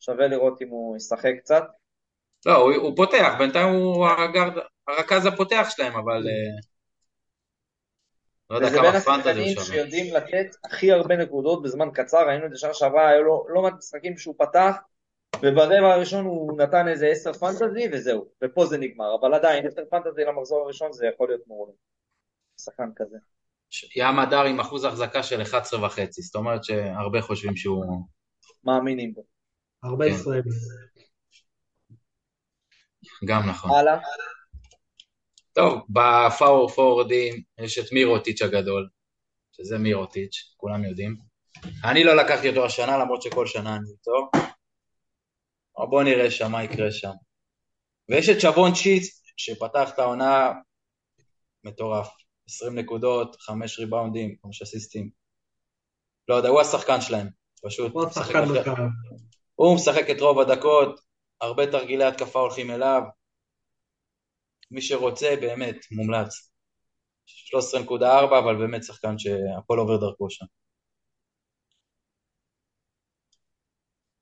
שווה לראות אם הוא ישחק קצת. לא, הוא, הוא פותח, בינתיים הוא הרכז הפותח שלהם, אבל... לא. וזה בין השחקנים שיודעים לתת הכי הרבה נקודות בזמן קצר, ראינו את זה שנה שעברה, היו לו לא מעט משחקים שהוא פתח, וברבע הראשון הוא נתן איזה עשר פנטזי וזהו, ופה זה נגמר, אבל עדיין עשר פנטזי למחזור הראשון זה יכול להיות מעולה. שחקן כזה. ים הדר עם אחוז החזקה של 11 וחצי, זאת אומרת שהרבה חושבים שהוא... מאמינים בו. הרבה כן. ישראלים. גם נכון. הלאה. טוב, בפאור פורדים יש את מירוטיץ' הגדול, שזה מירוטיץ', כולם יודעים. אני לא לקחתי אותו השנה, למרות שכל שנה אני איתו. בואו נראה שם מה יקרה שם. ויש את שבון צ'יץ, שפתח את העונה מטורף. 20 נקודות, 5 ריבאונדים, 5 אסיסטים. לא יודע, הוא השחקן שלהם, פשוט. הוא משחק את רוב הדקות, הרבה תרגילי התקפה הולכים אליו. מי שרוצה, באמת, מומלץ. 13.4, אבל באמת שחקן שהכל עובר דרכו שם.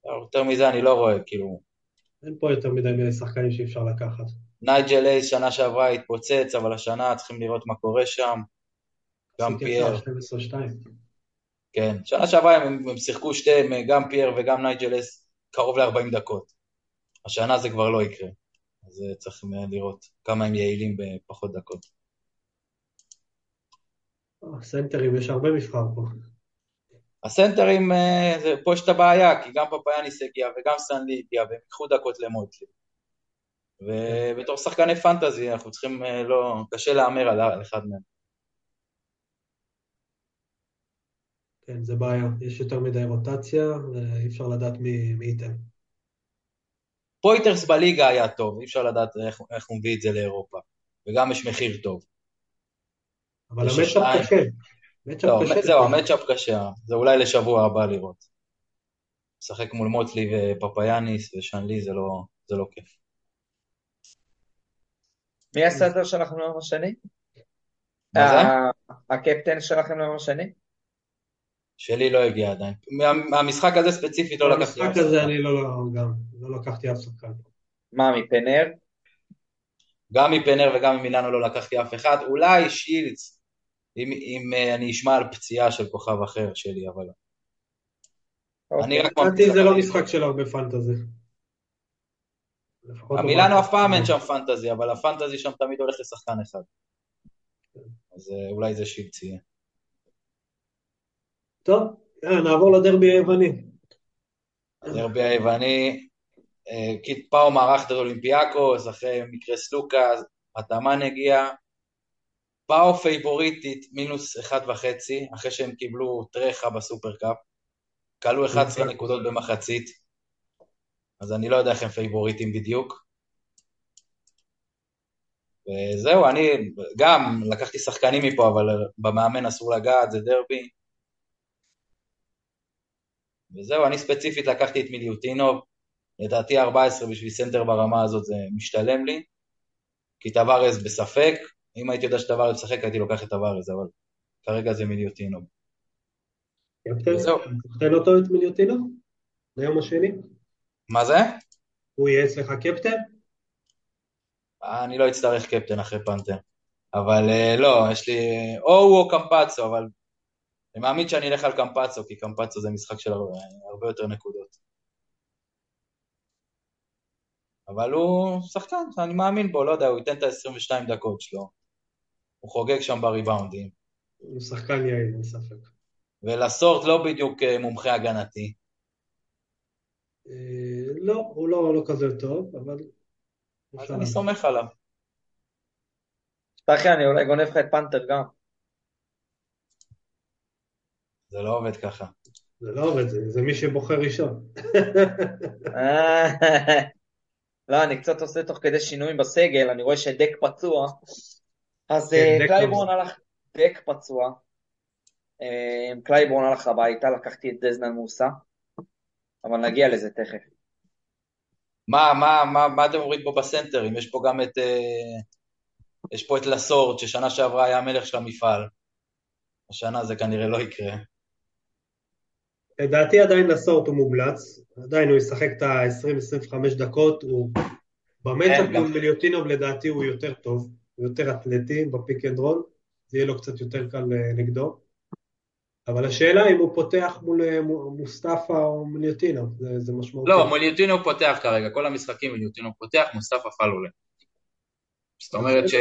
יותר מזה אני לא רואה, כאילו... אין פה יותר מדי שחקנים שאי אפשר לקחת. נייג'ל אייס שנה שעברה התפוצץ, אבל השנה צריכים לראות מה קורה שם. גם פייר. כן, שנה שעברה הם, הם שיחקו שתיהם, גם פייר וגם נייג'ל הייס, קרוב ל-40 דקות. השנה זה כבר לא יקרה. אז אה, צריך לראות כמה הם יעילים בפחות דקות. סנטרים, יש הרבה מבחר פה. הסנטרים, אה, פה יש את הבעיה, כי גם פפאיאניס הגיע וגם סנלי הגיע, והם ייקחו דקות למוטלי. ובתור שחקני פנטזי אנחנו צריכים, אה, לא, קשה להמר על אחד מהם. כן, זה בעיה, יש יותר מדי רוטציה ואי אפשר לדעת מי, מי ייתן. פויטרס בליגה היה טוב, אי אפשר לדעת איך, איך הוא מביא את זה לאירופה, וגם יש מחיר טוב. אבל המצ'אפ קשה. לא, זהו, המצ'אפ קשה, זה אולי לשבוע הבא לראות. לשחק מול מוטלי ופפאיאניס ושאנלי זה לא, זה לא כיף. מי הסדר שלכם ליום השני? מה זה? הקפטן שלכם ליום השני? שלי לא הגיע עדיין. מהמשחק הזה ספציפית לא לקחתי אף שחקן. במשחק הזה אני לא, גם, לא לקחתי אף שחקן. מה, מפנר? גם מפנר וגם ממילאנו לא לקחתי אף אחד. אולי שילץ, אם, אם uh, אני אשמע על פציעה של כוכב אחר שלי, אבל... אוקיי. אני רק... מבחינתי זה לא משחק של הרבה פנטזי. במילאנו אף פעם אין שם פנטזי, אבל הפנטזי שם תמיד הולך לשחקן אחד. אז אה, אולי זה שילדס יהיה. טוב, נעבור לדרבי היווני. הדרבי היווני, אה, קיט פאו מארח את אולימפיאקוס, אחרי מקרה סלוקאס, אטאמן הגיע. פאו פייבוריטית מינוס אחד וחצי, אחרי שהם קיבלו טרחה בסופרקאפ. קלעו 11 אוקיי. נקודות במחצית, אז אני לא יודע איך הם פייבוריטים בדיוק. וזהו, אני גם לקחתי שחקנים מפה, אבל במאמן אסור לגעת, זה דרבי. וזהו, אני ספציפית לקחתי את מיליוטינוב, לדעתי 14 בשביל סנטר ברמה הזאת זה משתלם לי, כי טבארס בספק, אם הייתי יודע שטבארס משחק הייתי לוקח את טבארס, אבל כרגע זה מיליוטינוב. קפטן אותו את מיליוטינוב? ליום השני? מה זה? הוא יהיה אצלך קפטן? אני לא אצטרך קפטן אחרי פנתר. אבל אה, לא, יש לי... או הוא או קמפצו, אבל אני מאמין שאני אלך על קמפצו, כי קמפצו זה משחק של הרבה, הרבה יותר נקודות. אבל הוא שחקן, אני מאמין בו, לא יודע, הוא ייתן את ה-22 דקות שלו. הוא חוגג שם בריבאונדים. הוא שחקן יעיל, אין ספק. ולסורט לא בדיוק אה, מומחה הגנתי. אה, לא, הוא לא, לא כזה טוב, אבל... אז אני. סומך עליו. צחי, אני אולי גונב לך את פנתר גם. זה לא עובד ככה. זה לא עובד, זה, זה מי שבוחר ראשון. לא, אני קצת עושה תוך כדי שינויים בסגל, אני רואה שדק פצוע. אז כן, אה, קלייבורן הלך, דק פצוע. אה, קלייבורן הלך הביתה, לקחתי את דז'נאן מוסה, אבל נגיע לזה תכף. מה, מה, מה, מה אתם אומרים פה בסנטרים? יש פה גם את... אה, יש פה את לסורט, ששנה שעברה היה המלך של המפעל. השנה זה כנראה לא יקרה. לדעתי עדיין לסורט הוא מומלץ, עדיין הוא ישחק את ה-20-25 דקות, הוא ב matchup מול מיליוטינוב לדעתי הוא יותר טוב, הוא יותר אתלטי ב pick and roll, זה יהיה לו קצת יותר קל אה, נגדו. אבל השאלה אם הוא פותח מול אה, מו- מוסטפא או מיליוטינוב, זה, זה משמעותי. לא, מיליוטינוב פותח כרגע, כל המשחקים מיליוטינוב פותח, מוסטפא פול עולה. זאת אומרת ש...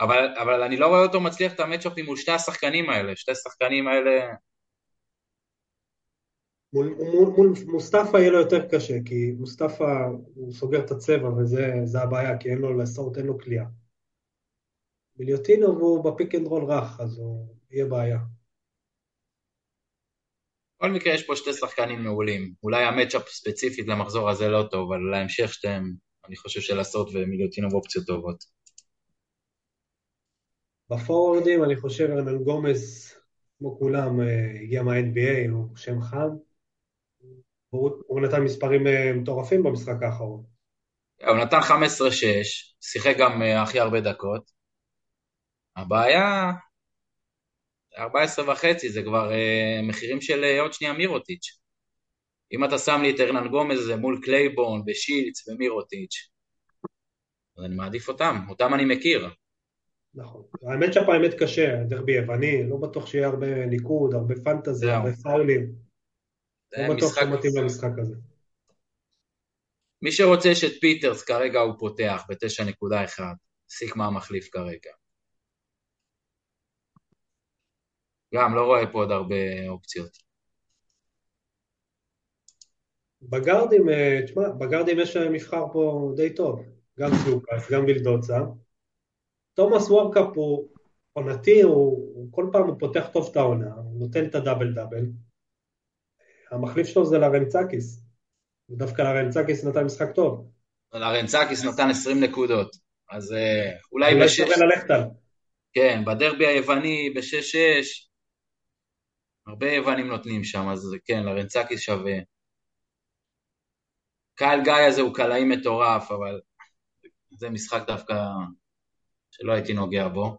אבל, אבל אני לא רואה אותו מצליח את המצ'אפים מול שתי השחקנים האלה, שתי השחקנים האלה... מול, מול, מול מוסטפא יהיה לו יותר קשה, כי מוסטפא הוא סוגר את הצבע וזה זה הבעיה, כי אין לו לסורט, אין לו קליעה. מיליוטינוב הוא ב pick and roll רך, אז הוא יהיה בעיה. בכל מקרה יש פה שתי שחקנים מעולים. אולי ה matchup ספציפית למחזור הזה לא טוב, אבל להמשך שתיהם, אני חושב שלסורט ומיליוטינוב אופציות טובות. בפורוורדים אני חושב ארנאנגומס, כמו כולם, אה, הגיע מה-NBA, הוא שם חם. הוא, נתן מספרים אה, מטורפים במשחק האחרון. הוא נתן 15-6, שיחק גם אה, הכי הרבה דקות. הבעיה, 14 וחצי, זה כבר אה, מחירים של עוד שנייה מירוטיץ'. אם אתה שם לי את ארנאנגומז זה מול קלייבורן ושילדס ומירוטיץ', אז אני מעדיף אותם, אותם אני מכיר. נכון. האמת שהפעמת קשה, דרבי יווני, לא בטוח שיהיה הרבה ניקוד, הרבה פנטזי, זהו. הרבה פאולים. לא בטוח משחק- שמתאים למשחק הזה. מי שרוצה יש את פיטרס, כרגע הוא פותח ב-9.1, סיקמה המחליף כרגע. גם לא רואה פה עוד הרבה אופציות. בגארדים, אה, תשמע, בגארדים יש אה, מבחר פה די טוב. גם סלוקאס, גם וילדוסה. תומאס וורקאפ הוא עונתי, הוא, הוא כל פעם הוא פותח טוב את העונה, הוא נותן את ה double double. המחליף שלו זה לרנצאקיס. ודווקא לרנצאקיס נתן משחק טוב. לרנצאקיס נתן 20 נקודות, אז אה, אולי אולי בשש, שווה ללכת עליו. כן, בדרבי היווני ב-6-6, הרבה יוונים נותנים שם, אז כן, לרנצאקיס שווה. קהל גיא הזה הוא קלעי מטורף, אבל זה משחק דווקא שלא הייתי נוגע בו.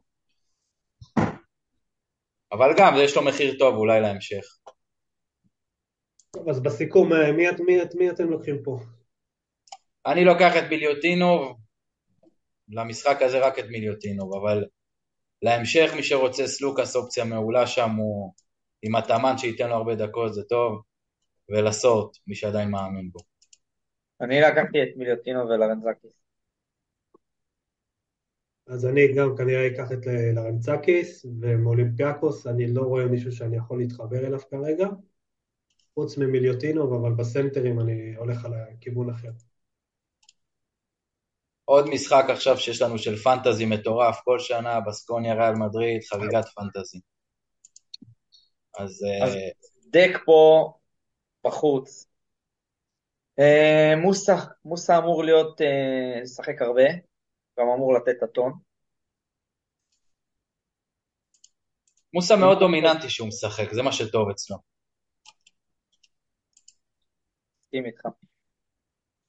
אבל גם, יש לו מחיר טוב אולי להמשך. טוב, אז בסיכום, אה, מי, את- מי, את- מי אתם לוקחים פה? אני לוקח את מיליוטינוב, למשחק הזה רק את מיליוטינוב, אבל להמשך מי שרוצה סלוקאס אופציה מעולה שם הוא עם התאמן שייתן לו הרבה דקות זה טוב, ולסורט, מי שעדיין מאמין בו. אני לקחתי את מיליוטינוב ולרנצאקיס. אז אני גם כנראה אקח את ל- לרנצאקיס, ומאולימפיאקוס אני לא רואה מישהו שאני יכול להתחבר אליו כרגע, חוץ ממיליוטינוב, אבל בסנטרים אני הולך על הכיוון אחר. עוד משחק עכשיו שיש לנו של פנטזי מטורף, כל שנה בסקוניה ריאל מדריד, חגיגת פנטזי. אז אז- אה, דק פה בחוץ. אה, מוסה, מוסה אמור להיות, אה, לשחק הרבה, גם אמור לתת את הטון. מוסה מאוד דומיננטי שהוא משחק, זה מה שטוב אצלו. מסכים איתך.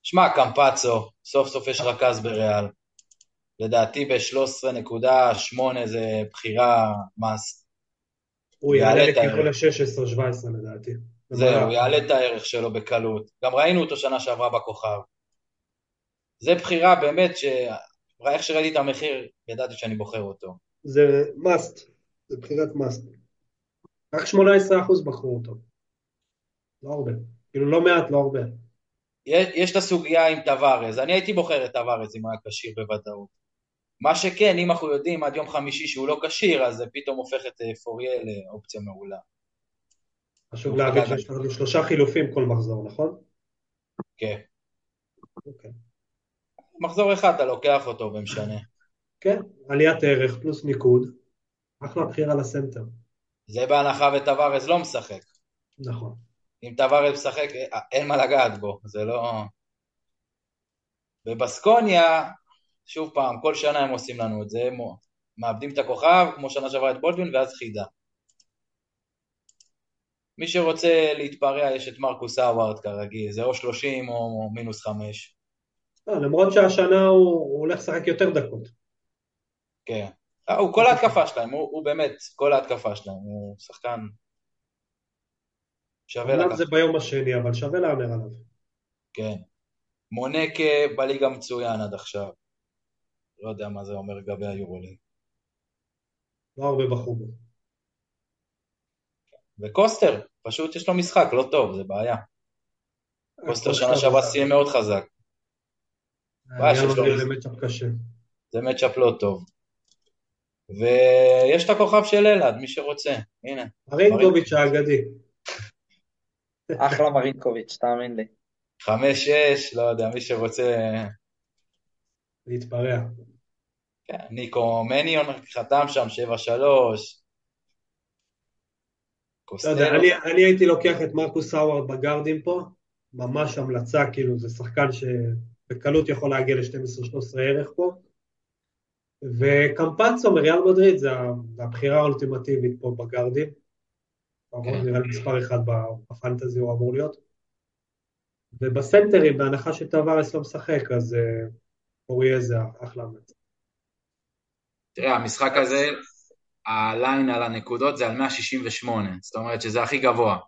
שמע, קמפצו, סוף סוף יש רכז בריאל. לדעתי ב-13.8 זה בחירה מס. הוא יעלה לכיוון הערך. ל-16-17 לדעתי. זהו, הוא יעלה את הערך שלו בקלות. גם ראינו אותו שנה שעברה בכוכב. זה בחירה באמת איך שראיתי את המחיר, ידעתי שאני בוחר אותו. זה must, זה בחירת must. רק 18% בחרו אותו. לא הרבה. כאילו לא מעט, לא הרבה. יש, יש את הסוגיה עם טווארז, אני הייתי בוחר את טווארז אם היה כשיר בוודאות. מה שכן, אם אנחנו יודעים עד יום חמישי שהוא לא כשיר, אז זה פתאום הופך את אה, פוריה לאופציה מעולה. חשוב להבין שיש לנו שלושה חילופים כל מחזור, נכון? כן. אוקיי. מחזור אחד אתה לוקח אותו ומשנה. כן, עליית ערך פלוס ניקוד, אחלה בחירה לסנטר. זה בהנחה וטווארז לא משחק. נכון. אם טווארז משחק, אין מה לגעת בו, זה לא... בבסקוניה, שוב פעם, כל שנה הם עושים לנו את זה, הם מאבדים את הכוכב, כמו שנה שעברה את בולדווין, ואז חידה. מי שרוצה להתפרע, יש את מרקוס האווארד כרגיל, זה או 30 או מינוס 5. לא, למרות שהשנה הוא, הוא הולך לשחק יותר דקות. כן. אה, הוא כל ההתקפה שלהם, הוא, הוא באמת, כל ההתקפה שלהם, הוא שחקן שווה לקחת. זה ביום השני, אבל שווה להמר עליו. כן. מונקה בליגה מצוין עד עכשיו. לא יודע מה זה אומר לגבי היורוליג. לא הרבה בחרו בו. וקוסטר, פשוט יש לו משחק לא טוב, זה בעיה. קוסטר שנה שעברה זה- סיים מאוד חזק, בעיה היה שיש לו באמת שם קשה. זה מצ'אפ לא טוב. ויש את הכוכב של אלעד, מי שרוצה, הנה. הרינקוביץ' האגדי. אחלה מרינקוביץ', תאמין לי. חמש, שש, לא יודע, מי שרוצה... להתפרע. כן, ניקו מניון חתם שם, שבע שלוש. לא אני, אני הייתי לוקח את מרקוס האווארד בגארדים פה, ממש המלצה, כאילו זה שחקן שבקלות יכול להגיע ל-12-13 ערך פה. וקמפצו מריאל מדריד זה הבחירה האולטימטיבית פה בגארדים. כן. נראה לי מספר אחד בפנטזי הוא אמור להיות. ובסנטרים, בהנחה שטווארס לא משחק, אז אה, אוריה זה אחלה המלצה. תראה, המשחק הזה, הליין על הנקודות זה על 168, זאת אומרת שזה הכי גבוה.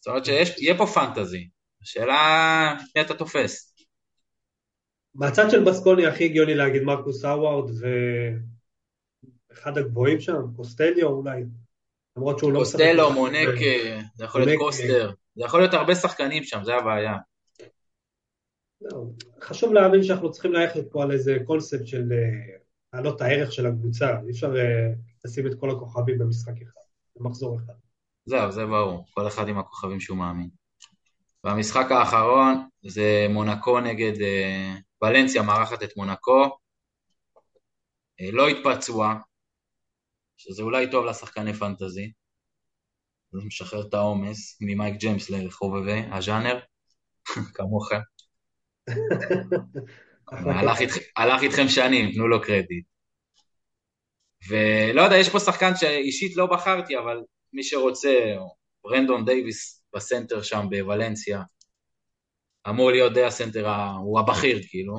זאת אומרת שיהיה פה פנטזי. השאלה, מי אתה תופס? מהצד של בסקוני הכי הגיוני להגיד מרקוס האווארד ואחד הגבוהים שם, קוסטליו אולי, למרות שהוא לא משחק. קוסטלו, מונק, זה יכול להיות קוסטר, זה יכול להיות הרבה שחקנים שם, זה הבעיה. חשוב להבין שאנחנו צריכים ללכת פה על איזה קונספט של אה, להעלות את הערך של הקבוצה, אי אפשר אה, לשים את כל הכוכבים במשחק אחד, במחזור אחד. זהו, זה ברור, כל אחד עם הכוכבים שהוא מאמין. והמשחק האחרון זה מונקו נגד אה, ולנסיה מארחת את מונקו. לא התפצוע, שזה אולי טוב לשחקני פנטזי. זה משחרר את העומס ממייק ג'יימס לחובבי הז'אנר, כמוך. הלך איתכם- שנים, תנו לו קרדיט. ולא יודע, יש פה שחקן שאישית לא בחרתי, אבל מי שרוצה, ברנדון דייוויס בסנטר שם בוולנסיה, אמור להיות די הסנטר, הוא הבכיר כאילו,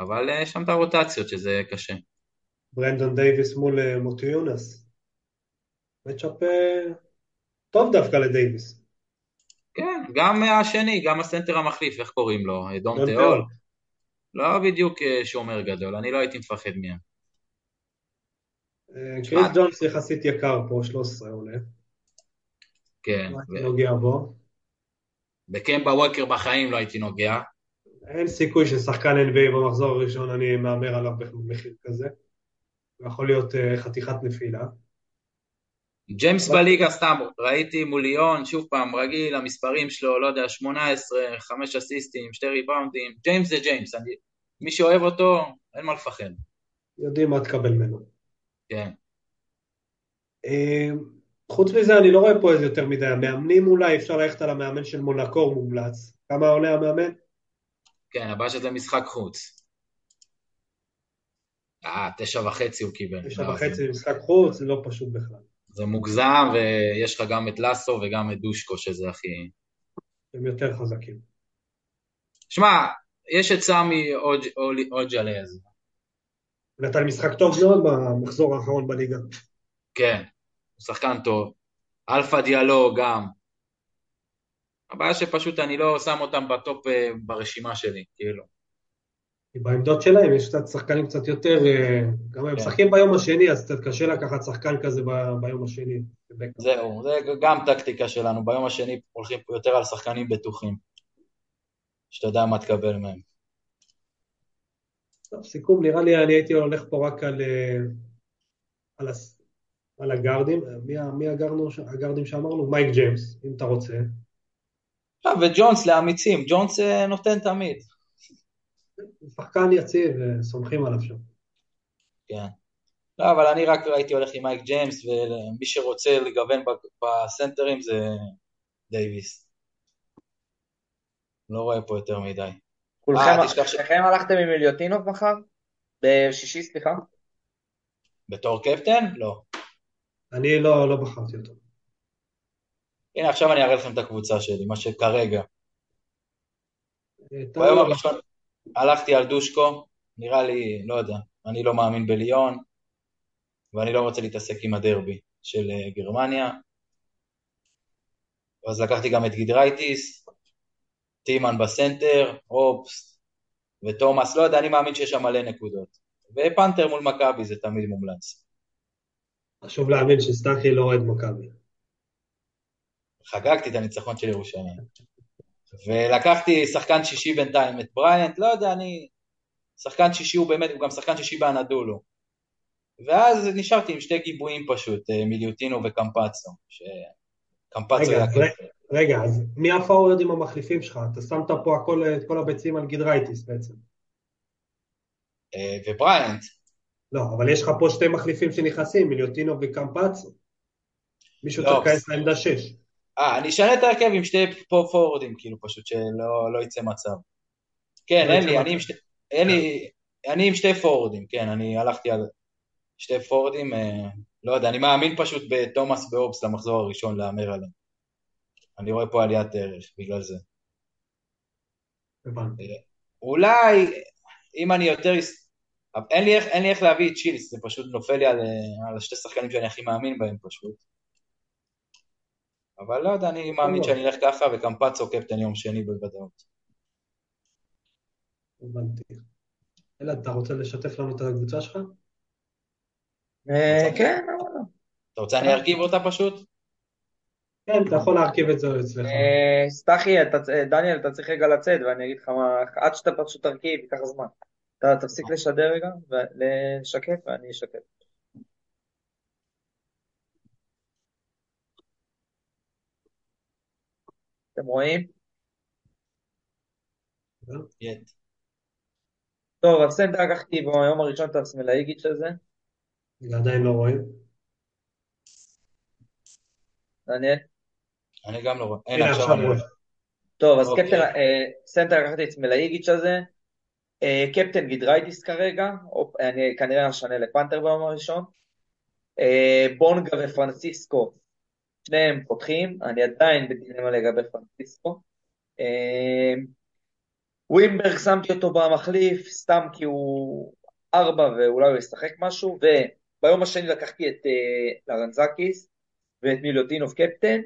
אבל אה, יש שם את הרוטציות שזה קשה. ברנדון דייוויס מול אה, מוטייונאס. matchup טוב דווקא לדייוויס. כן, גם השני, גם הסנטר המחליף, איך קוראים לו? דונטה הול. לא בדיוק אה, שומר גדול, אני לא הייתי מפחד מהם. אה, קריס ג'ונס יחסית יקר פה, 13 עולה. כן, לא הייתי נוגע בו. בקמבה ווקר בחיים לא הייתי נוגע. אין סיכוי ששחקן NBA במחזור הראשון אני מהמר עליו במחיר כזה. הוא יכול להיות אה, חתיכת נפילה. ג'יימס בליגה סתם, ראיתי מול ליאון, שוב פעם, רגיל, המספרים שלו, לא יודע, 18, 5 אסיסטים, 2 ריבאונדים, ג'יימס זה ג'יימס, אני, מי שאוהב אותו, אין מה לפחד, יודעים מה תקבל ממנו. כן. אה, חוץ מזה אני לא רואה פה איזה יותר מדי. המאמנים אולי, אפשר ללכת על המאמן של מונקו, הוא מומלץ. כמה עולה המאמן? כן, הבעיה שזה משחק חוץ. אה, תשע וחצי הוא קיבל. תשע וחצי זה- משחק חוץ, זה לא פשוט בכלל. זה מוגזם, ויש לך גם את לסו וגם את דושקו, שזה הכי... הם יותר חזקים. שמע, יש את סמי אוג'לייה, נתן משחק טוב מאוד במחזור האחרון בליגה. כן, הוא שחקן טוב. אלפא דיאלו גם. הבעיה שפשוט אני לא שם אותם בטופ אה, ברשימה שלי, כאילו. כי בעמדות שלהם יש קצת שחקנים קצת יותר, אה, גם הם כן. משחקים ביום השני, אז קצת קשה לקחת שחקן כזה ביום השני. זהו, זה גם טקטיקה שלנו, ביום השני הולכים יותר על שחקנים בטוחים, שאתה יודע מה תקבל מהם. טוב, סיכום, נראה לי אני הייתי הולך פה רק על, אה, על, הגארדים. מי, הגארדים שאמרנו? מייק ג'יימס, אם אתה רוצה. וג'ונס לאמיצים, ג'ונס אה, נותן תמיד. הוא שחקן יציב, אה, סומכים עליו שם. כן. לא, אבל אני רק הייתי הולך עם מייק ג'יימס, ומי שרוצה לגוון ב- בסנטרים זה דייוויס. לא רואה פה יותר מדי. כולכם אה, שניכם הלכתם עם אליוטינוב מחר? בשישי, סליחה? בתור קפטן? לא. אני לא, לא בחרתי אותו. הנה, עכשיו אני אראה לכם את הקבוצה שלי, מה שכרגע. אה, ביום הראשון הלכתי על דושקו, נראה לי, לא יודע, אני לא מאמין בליון, ואני לא רוצה להתעסק עם הדרבי של אה, גרמניה. אז לקחתי גם את גידרייטיס, טימן בסנטר, אופס ותומאס, לא יודע, אני מאמין שיש שם מלא נקודות. ופנתר מול מכבי זה תמיד מומלץ. חשוב להאמין שסטאחי לא אוהד מכבי. חגגתי את הניצחון של ירושלים. ולקחתי שחקן שישי בינתיים, את בריינט, לא יודע, אני... שחקן שישי הוא באמת, הוא גם שחקן שישי באנדולו. ואז נשארתי עם שתי גיבויים פשוט, אה, מיליוטינו וקמפצו. שקמפצו רגע, היה כיף. רגע, אז מי הפורורדים המחליפים שלך? אתה שמת פה הכל, את כל הביצים על גידרייטיס בעצם. אה, ובריינט, לא, אבל יש לך פה שתי מחליפים שנכנסים, מיליוטינו וקמפצו. מישהו לא, צריך להיכנס לעמדה 6. אה, אני אשנה את ההרכב עם שתי פה פורורדים, כאילו, פשוט שלא לא יצא מצב. כן, לא אין לי. אני עם שתי... אין לי... אני עם שתי פורורדים, כן, אני הלכתי על שתי פורורדים, אה, לא יודע, אני מאמין פשוט בתומאס ואובס למחזור הראשון להמר עליהם. אני רואה פה עליית ערך, בגלל זה. הבנתי. אולי, אם אני יותר... אין לי, איך, אין לי איך להביא את צ'ילס, זה פשוט נופל לי על, אה, על השתי שחקנים שאני הכי מאמין בהם פשוט. אבל לא יודע, אני מאמין. שאני אלך ככה, וקמפצו קפטן יום שני בוודאות. הבנתי. אלעד, אתה רוצה לשתף לנו את הקבוצה שלך? אה, כן, אבל לא. אתה רוצה אני ארכיב אותה פשוט? כן, אתה יכול להרכיב את זה אצלך. אה, סטחי, אה, דניאל, אתה צריך רגע לצאת, ואני אגיד לך מה, עד שאתה פשוט תרכיב, ייקח זמן. אתה תפסיק לשדר רגע, ולשקף, ואני אשקף. אתם רואים? טוב, אז סנטר לקחתי ביום הראשון את הסמלאיגיץ' הזה, ועדיין לא רואים. דניאל. אני גם לא רואה. אין, עכשיו אני. רואה. טוב, אז אוקיי. קפטן, אה, סנטר לקחתי את סמלאיגיץ' הזה, אה, קפטן גידרייטיס כרגע, אני כנראה אשנה לפנתר ביום הראשון, אה, בונגה ופרנסיסקו, שניהם פותחים, אני עדיין בדילמה לגבי פרנסיסקו. אה, ווימברג שמתי אותו במחליף, סתם כי הוא ארבע ואולי הוא ישחק משהו, וביום השני לקחתי את אה, לרנזקיס ואת מיליוטינוב קפטן,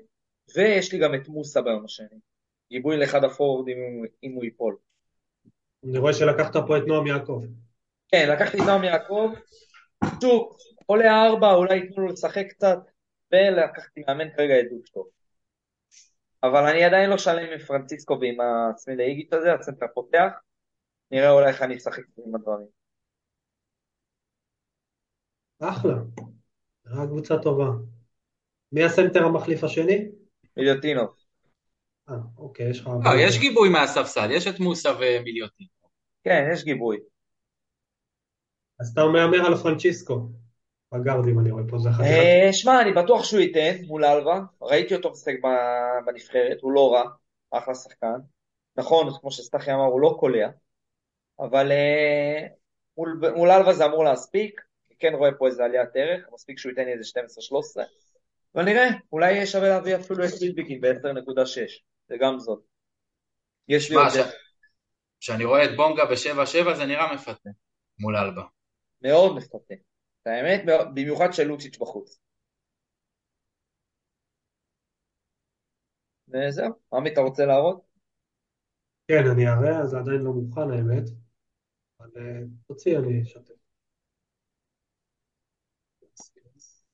ויש לי גם את מוסה ביום השני. גיבוי לאחד הפורורדים אם, אם הוא ייפול. אני רואה שלקחת פה את נועם יעקב. כן, לקחתי את נועם יעקב, שוב, עולה ארבע, אולי ייתנו לו לשחק קצת, ולקחתי מאמן כרגע את דוקטור. אבל אני עדיין לא שלם עם פרנציסקו ועם הסמילאיגיץ' הזה, הסנטר פותח, נראה אולי איך אני אשחק עם הדברים. אחלה. נראה קבוצה טובה. מי הסנטר המחליף השני? מיליוטינוב. אה, אוקיי, יש לך... לא, יש גיבוי מהספסל, יש את מוסה ומיליוטין. כן, יש גיבוי. אז אתה מהמר על פרנצ'יסקו. בגארדים אני רואה פה, זה חתיכת... אה, שמע, אני בטוח שהוא ייתן מול אלווה, ראיתי אותו משחק ב- בנבחרת, הוא לא רע, אחלה שחקן. נכון, כמו שסטחי אמר, הוא לא קולע, אבל אה, מול, מול אלווה זה אמור להספיק, אני כן רואה פה איזה עליית ערך, מספיק שהוא ייתן לי איזה 12-13, אבל נראה, אולי יהיה שווה להביא אפילו את מילביקין ב-10.6, זה גם זאת. יש לי עוד ש- כשאני רואה את בונגה ב-7-7 זה נראה מפתה מול אלבה. מאוד מפתה. את האמת, במיוחד של לוציץ' בחוץ. וזהו, עמי, אתה רוצה להראות? כן, אני אראה, זה עדיין לא מוכן האמת. אבל אה, תוציא, אני אשתף.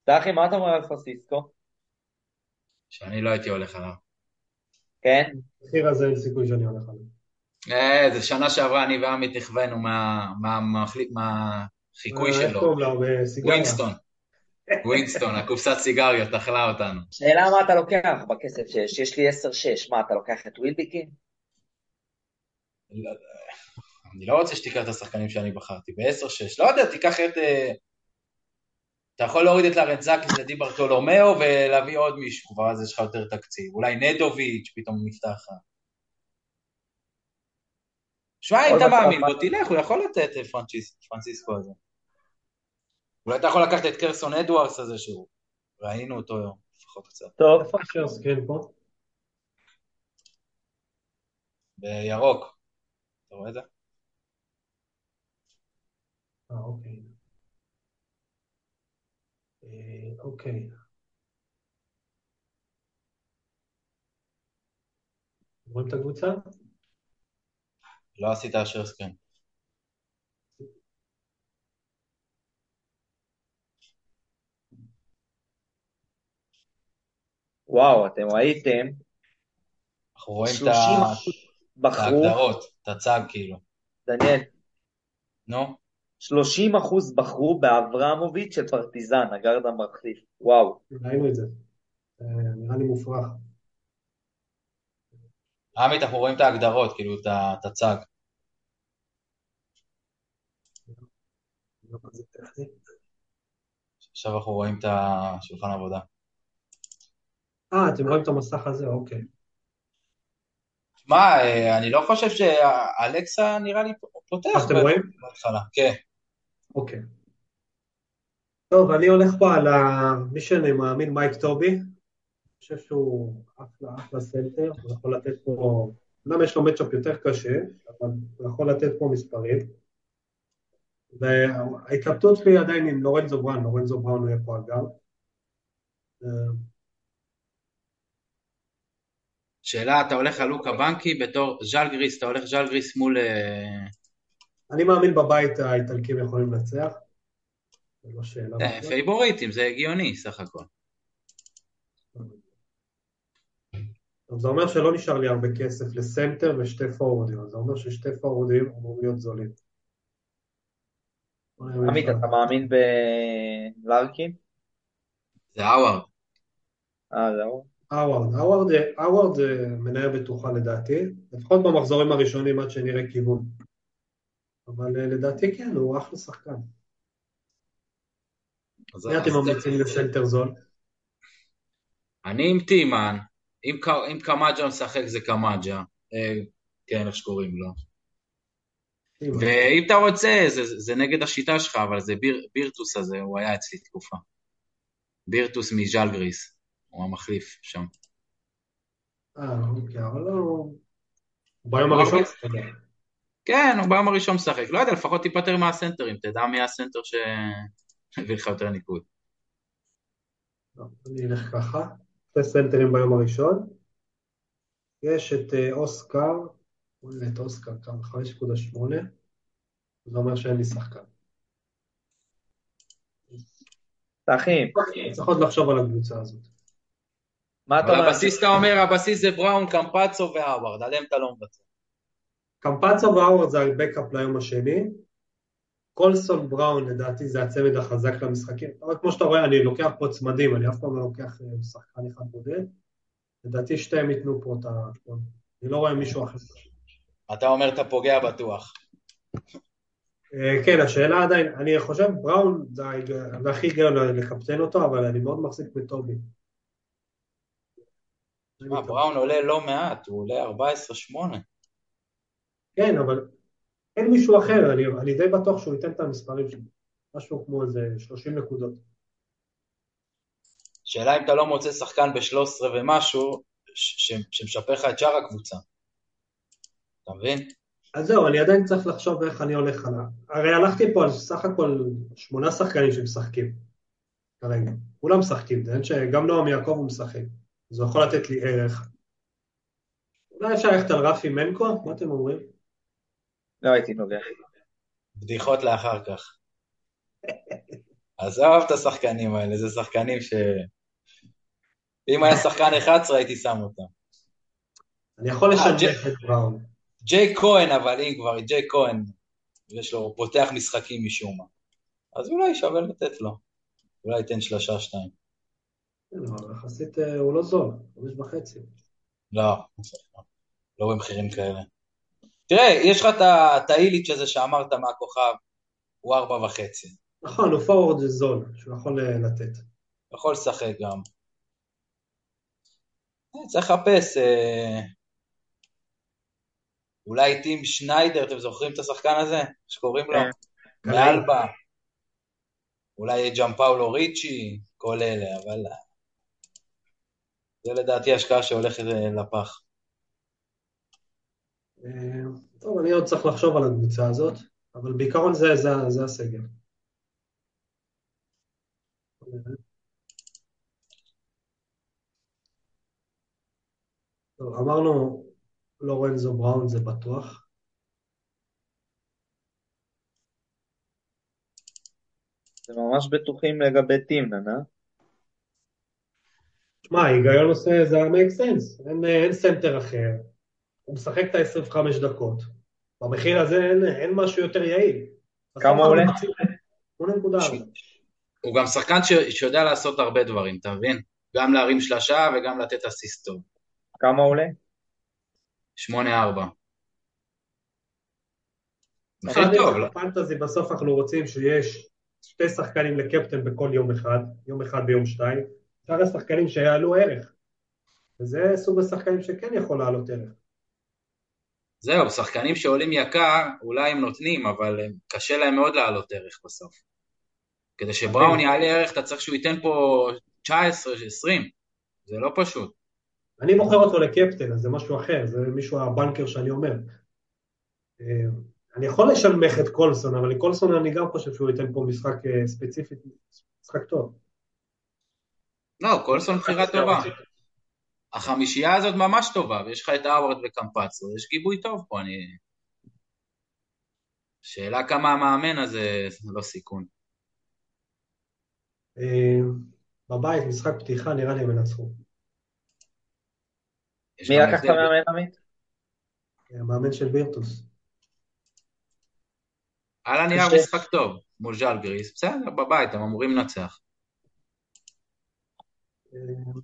צחי, מה אתה אומר על פרנסיסקו? שאני לא הייתי הולך עליו. כן? המחיר הזה אין סיכוי שאני הולך עליו. אה, זה שנה שעברה אני ועמית נכווינו מה- מה- מהחיקוי אה, שלו. בסיגריה. ווינסטון. ווינסטון, הקופסת סיגריות, אכלה אותנו. שאלה מה אתה לוקח בכסף שיש, יש לי 10-6, מה אתה לוקח את ווילבקין? לא- אני לא רוצה שתיקח את השחקנים שאני בחרתי, ב-10-6, לא יודע, תיקח את... אה, אתה יכול להוריד את לרנזקיס לדי ברטולומיאו ולהביא עוד מישהו, ואז יש לך יותר תקציב. אולי נדוביץ' פתאום נפתח לך. שמע, אם אתה מאמין. בו, תלך, הוא יכול לתת את פרנציסקו הזה. אולי אתה יכול לקחת את קרסון אדוארס הזה שהוא... ראינו אותו לפחות קצת. טוב, איפה השרס כן פה? בירוק. אתה רואה את זה? אה, אוקיי. אה, אוקיי. רואים את הקבוצה? לא עשית אשר סקרין. וואו, אתם ראיתם, אנחנו רואים את 30 ה- את בחרו, ההגדרות, את הצג כאילו. דניאל, נו, 30 אחוז בחרו באברמוביץ' של פרטיזן, הגארד המחליף, וואו. ראינו את זה. אה, נראה לי מופרך. עמית, אנחנו רואים את ההגדרות, כאילו, את ה- את הצג. לא כזה טכני. עכשיו אנחנו רואים את השולחן עבודה. אה, אתם רואים את המסך הזה? אוקיי. מה, אה, אני לא חושב שאלכסה נראה לי פותח אתם רואים? בהתחלה. כן. אוקיי. טוב, אני הולך פה על. מי שאני מאמין, מייק טובי. אני חושב שהוא אחלה, אחלה סנטר, הוא יכול לתת פה... אומנם יש לו matchup יותר קשה, אבל הוא יכול לתת פה מספרים. וההתלבטות שלי עדיין עם לורנזו בראון, לורנזו בראון הוא יהיה פה אגב. שאלה, אתה הולך על לוקה בנקי בתור ז'לגריס, אתה הולך ז'לגריס מול... אה, אני מאמין בבית האיטלקים יכולים לנצח. זה לא שאלה. אה. פייבוריטים, זה הגיוני סך הכל. אז זה אומר שלא נשאר לי הרבה כסף לסנטר ושתי פורורדים, אז זה אומר ששתי פורורדים אמורים להיות זולים. עמית. אתה מאמין בלארקין? זה האווארד. אה, זהו. האווארד, האווארד, האווארד זה מניה בטוחה לדעתי, לפחות במחזורים הראשונים עד שנראה כיוון. אבל אה, לדעתי כן, הוא אחלה שחקן. מי אתם ממליצים לסנטר זול? אני עם טימן, אם אם קמג'ה משחק זה קמג'ה, אה, כן, איך שקוראים לו. ואם אתה רוצה, זה, זה נגד השיטה שלך, אבל זה ביר, בירטוס הזה, הוא היה אצלי תקופה. בירטוס מז'לגריס, הוא המחליף שם. אה, אוקיי, אבל לא... הוא ביום הראשון? אתה יודע. כן, הוא ביום הראשון משחק. לא יודע, לפחות תיפטר מהסנטרים, תדע מי הסנטר שהביא לך יותר ניקוד. לא, אני אלך ככה. שתי סנטרים ביום הראשון. יש את אה, אוסקר, נראה את אוסקר כמה, 5.8. זה אומר שאין לי שחקן. צחי, צריך עוד לחשוב על הקבוצה הזאת. מה אתה אומר? הבסיס, אתה אומר, הבסיס זה בראון, קמפצו והאווארד, עליהם אתה לא מוותר. קמפצו והאוורד זה הבקאפ ליום השני. קולסון בראון לדעתי זה הצמד החזק למשחקים. אבל כמו שאתה רואה, אני לוקח פה צמדים, אני אף פעם לא לוקח אה, שחקן אחד בודד. לדעתי שתיהם ייתנו פה את ה... אני לא רואה מישהו אחר. אתה אומר, אתה פוגע בטוח. אה, כן, השאלה עדיין, אני חושב בראון זה הכי היגיון לקפטן אותו, אבל אני מאוד מחזיק בטובי. מה, בראון עולה לא מעט, הוא עולה 14-8. כן, אבל אין מישהו אחר, אני, אני די בטוח שהוא ייתן את המספרים שלו. משהו כמו איזה 30 נקודות. שאלה אם אתה לא מוצא שחקן ב-13 ומשהו, ש- ש- שמשפר לך את שאר הקבוצה. אתה מבין? אז זהו, אני עדיין צריך לחשוב איך אני הולך עליו. הרי הלכתי פה על סך הכל שמונה שחקנים שמשחקים כרגע. כולם משחקים, זה אין שגם נועם יעקב הוא משחק. הוא יכול לתת לי ערך. אולי אפשר ללכת על רפי מנקו? מה אתם אומרים? לא הייתי נוגע. בדיחות לאחר כך. עזוב את השחקנים האלה, זה שחקנים ש... אם היה שחקן 11 הייתי שם אותם. אני יכול אה, ג'ק- את בראון. ג'יי כהן, אבל אם כבר, ג'יי כהן, יש לו, הוא פותח משחקים משום מה. אז אולי שווה לתת לו. אולי ייתן שלושה שתיים. כן, אבל יחסית אה, הוא לא זול, חמש וחצי. לא, לא במחירים כאלה. תראה, יש לך את האיליץ' הזה שאמרת מהכוכב, הוא ארבע וחצי. נכון, הוא פורוורד זול, שהוא יכול אה, לתת. יכול לשחק גם. אה, צריך לחפש, אה, אולי טים שניידר, אתם זוכרים את השחקן הזה? שקוראים לו? כן. מאלבה. אולי ג'אם פאולו ריצ'י, כל אלה, אבל זה לדעתי השקעה שהולכת אה, לפח. אה, טוב, אני עוד צריך לחשוב על הקבוצה הזאת, אבל בעיקרון זה, זה, זה הסגל. טוב, אמרנו לורנזו בראון זה בטוח. זה ממש בטוחים לגבי טימנן, אה? שמע, ההיגיון עושה, זה ה-make sense, אין, אין סנטר אחר, הוא משחק את ה-25 דקות, במחיר הזה אין, אין משהו יותר יעיל. כמה עולה? 8.4. הוא גם שחקן ש... שיודע לעשות הרבה דברים, אתה מבין? גם להרים שלשה וגם לתת אסיסט טוב. כמה עולה? 8-4. מחיר טוב, לא? פנטזי בסוף אנחנו רוצים שיש שתי שחקנים לקפטן בכל יום אחד, יום אחד ביום שתיים, שאר השחקנים שיעלו ערך. וזה סוג השחקנים שכן יכול לעלות ערך. זהו, שחקנים שעולים יקר, אולי הם נותנים, אבל קשה להם מאוד לעלות ערך בסוף. כדי שבראון יעלה ערך, אתה צריך שהוא ייתן פה 19, 20. זה לא פשוט. אני בוחר אותו לקפטן, אז זה משהו אחר, זה מישהו הבנקר שאני אומר. אה, אני יכול לשנמך את קולסון, אבל לקולסון אני גם חושב שהוא ייתן פה משחק אה, ספציפי, משחק טוב. לא, קולסון בחירה טובה. החמישייה הזאת ממש טובה, ויש לך את האוורד וקמפצו, יש גיבוי טוב פה, אני... שאלה כמה המאמן הזה, זה לא סיכון. אה, בבית, משחק פתיחה, נראה לי הם ינצחו. מי לקח את. המאמן עמית? המאמן של וירטוס. על הנייר. משחק טוב, מול ז'לגריס, בסדר, בבית, הם אמורים לנצח. אה,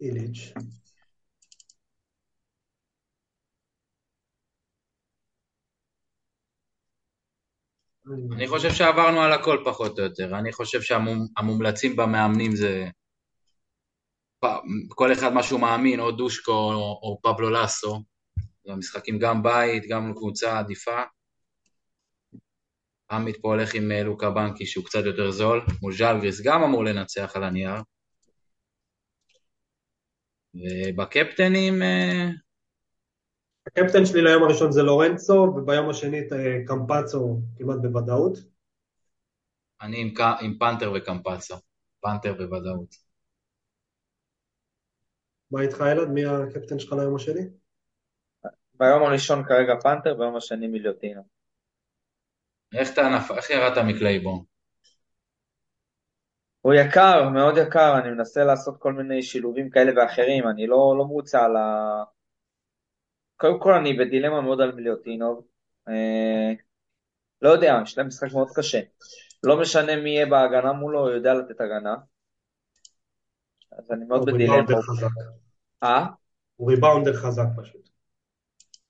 איליץ'. אני חושב שעברנו על הכל פחות או יותר, אני חושב שהמומלצים במאמנים זה כל אחד מה שהוא מאמין, או דושקו או, או פבלו לסו, זה משחקים גם בית, גם קבוצה עדיפה. עמית פה הולך עם אה, לוקה בנקי שהוא קצת יותר זול, מול ז'לגריס גם אמור לנצח על הנייר. ובקפטנים, אה, הקפטן שלי ליום הראשון זה לורנצו, וביום השני את אה, קמפצו כמעט בוודאות. אני עם, ק- עם פנתר וקמפצו, פנתר בוודאות. מה איתך אלעד? מי הקפטן שלך ליום השני? ביום הראשון כרגע פנתר, ביום השני מיליוטינו. איך אתה. איך ירדת מקלייבורן? הוא יקר, מאוד יקר, אני מנסה לעשות כל מיני שילובים כאלה ואחרים, אני לא, לא מרוצה על ה... קודם כל אני בדילמה מאוד על מיליוטינוב. אה, לא יודע, יש להם משחק מאוד קשה. לא משנה מי יהיה בהגנה מולו, הוא יודע לתת הגנה. אז אני מאוד הוא בדילמה. אה? הוא ריבאונדר חזק פשוט.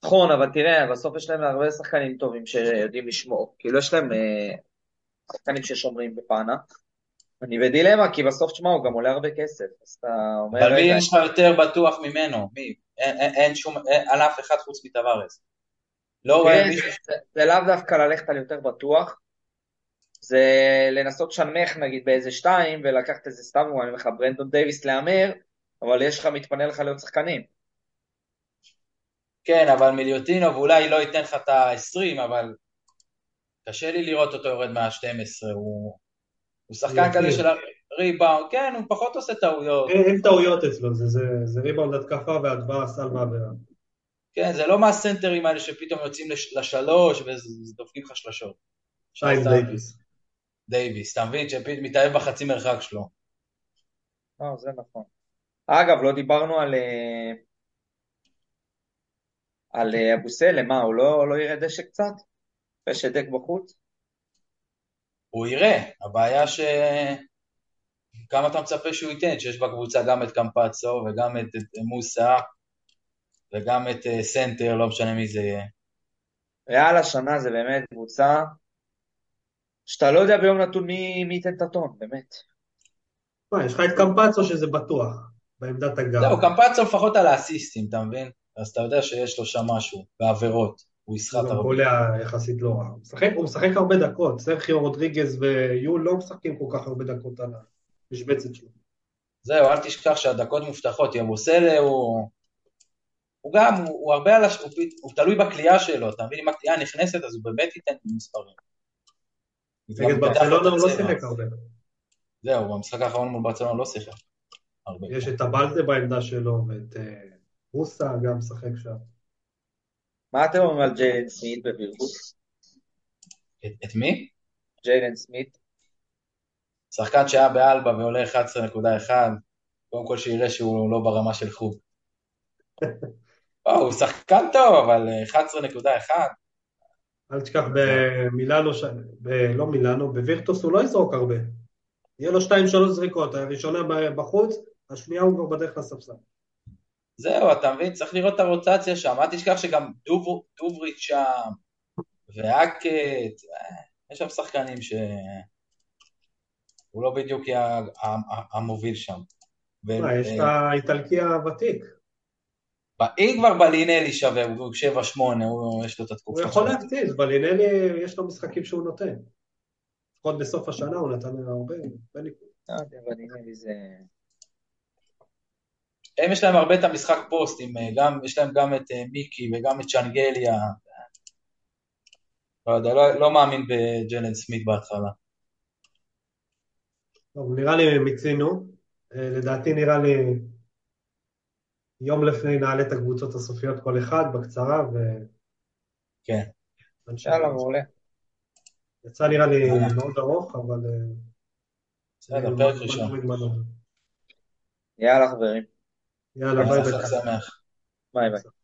נכון, אבל תראה, בסוף יש להם הרבה שחקנים טובים שיודעים לשמור. כאילו יש להם אה, שחקנים ששומרים בפאנה. אני בדילמה, כי בסוף, תשמע, הוא גם עולה הרבה כסף. אז אתה אומר, אבל מי יש לך יותר בטוח ממנו? מי? אין, אין, אין שום, על אף אחד חוץ מטווארז. לא רואה מישהו... זה- זה לאו דווקא ללכת על יותר בטוח, זה לנסות לשנמך נגיד באיזה שתיים ולקחת איזה סתם, אני אומר לך, ברנדון דייוויס להמר, אבל יש לך, מתפנה לך להיות שחקנים. כן, אבל מיליוטינוב אולי לא ייתן לך את ה-20, אבל קשה לי לראות אותו יורד מה-12. הוא, הוא שחקן כזה. של הריבאונד, כן, הוא פחות עושה טעויות. אין, טעויות אצלו, זה, ריבאונד התקפה והטבעה סל ועבירה. כן, זה לא מהסנטרים האלה שפתאום יוצאים לש- לשלוש ודופקים לך שלשות. שיים סתם- דייוויס. דייוויס, אתה מבין? שפתאום מתאהב בחצי מרחק שלו. לא, זה נכון. אגב, לא דיברנו על... אה, על אה, אבוסלם, מה, הוא לא, לא יראה דשא קצת? אחרי שדק בחוץ? הוא יראה, הבעיה ש... כמה אתה מצפה שהוא ייתן, שיש בקבוצה גם את קמפצו וגם את, את מוסה וגם את אה, סנטר, לא משנה מי זה יהיה. ריאל השנה זה באמת קבוצה שאתה לא יודע ביום נתון מי, מי ייתן את הטון, באמת. מה, יש לך את קמפצו שזה בטוח, בעמדת הגב. זהו, קמפצו לפחות על האסיסטים, אתה מבין? אז אתה יודע שיש לו שם משהו, בעבירות, הוא יסחט הוא הרבה. קולע יחסית לא רע. הוא משחק- הוא הרבה דקות, סרחיו רודריגז ויול לא משחקים כל כך הרבה דקות על המשבצת שלו. זהו, אל תשכח שהדקות מובטחות, יבוסלה הוא... הוא גם, הוא, הוא הרבה על הש... הוא, הוא תלוי בכלייה שלו, אתה מבין? אם הקליעה נכנסת אז הוא באמת ייתן מספרים. נגד ברצלונה הוא לא. שיחק הרבה. זהו, במשחק האחרון מול ברצלונה לא שיחק. יש את הבלדה בעמדה שלו, ואת אה, רוסה גם משחק שם. מה אתם אומרים על ג'יילן סמית בבירבוס? את, את מי? ג'יילן סמית? שחקן שהיה באלבה ועולה 11.1, קודם כל שיראה שהוא לא ברמה של חוג. הוא שחקן טוב, אבל אה, 11.1, אל תשכח במילאנו, ש- ב- לא מילאנו, בווירטוס הוא לא יזרוק הרבה. יהיה לו שתיים שלוש זריקות, הראשונה ב- בחוץ, השנייה הוא כבר בדרך לספסל. זהו, אתה מבין? צריך לראות את הרוטציה שם. אל תשכח שגם דוב, דובריץ' שם, ואקט, אה, יש שם שחקנים ש... הוא לא בדיוק המוביל שם. יש את האיטלקי הוותיק, אם כבר בלינלי שווה, הוא 7-8, הוא- יש לו את הוא התקופה יכול שלו. להפציץ, בלינלי יש לו משחקים שהוא נותן. לפחות בסוף השנה הוא נתן הרבה. לא יודע, אבל נראה לי זה... הם יש להם הרבה את המשחק פוסט, עם, אה, גם, יש להם גם את אה, מיקי וגם את צ'אנגליה. לא יודע, לא, לא מאמין בג'לן סמית בהתחלה. טוב, נראה לי מיצינו. אה, לדעתי נראה לי יום לפני נעלה את הקבוצות הסופיות כל אחד בקצרה, ו... כן. יאללה, מעולה. יצא נראה לי. מאוד ארוך, אבל... בסדר, פרק בוא ראשון. נוריד מנוע. יאללה, חברים. יאללה, ביי ביי. ביי ביי.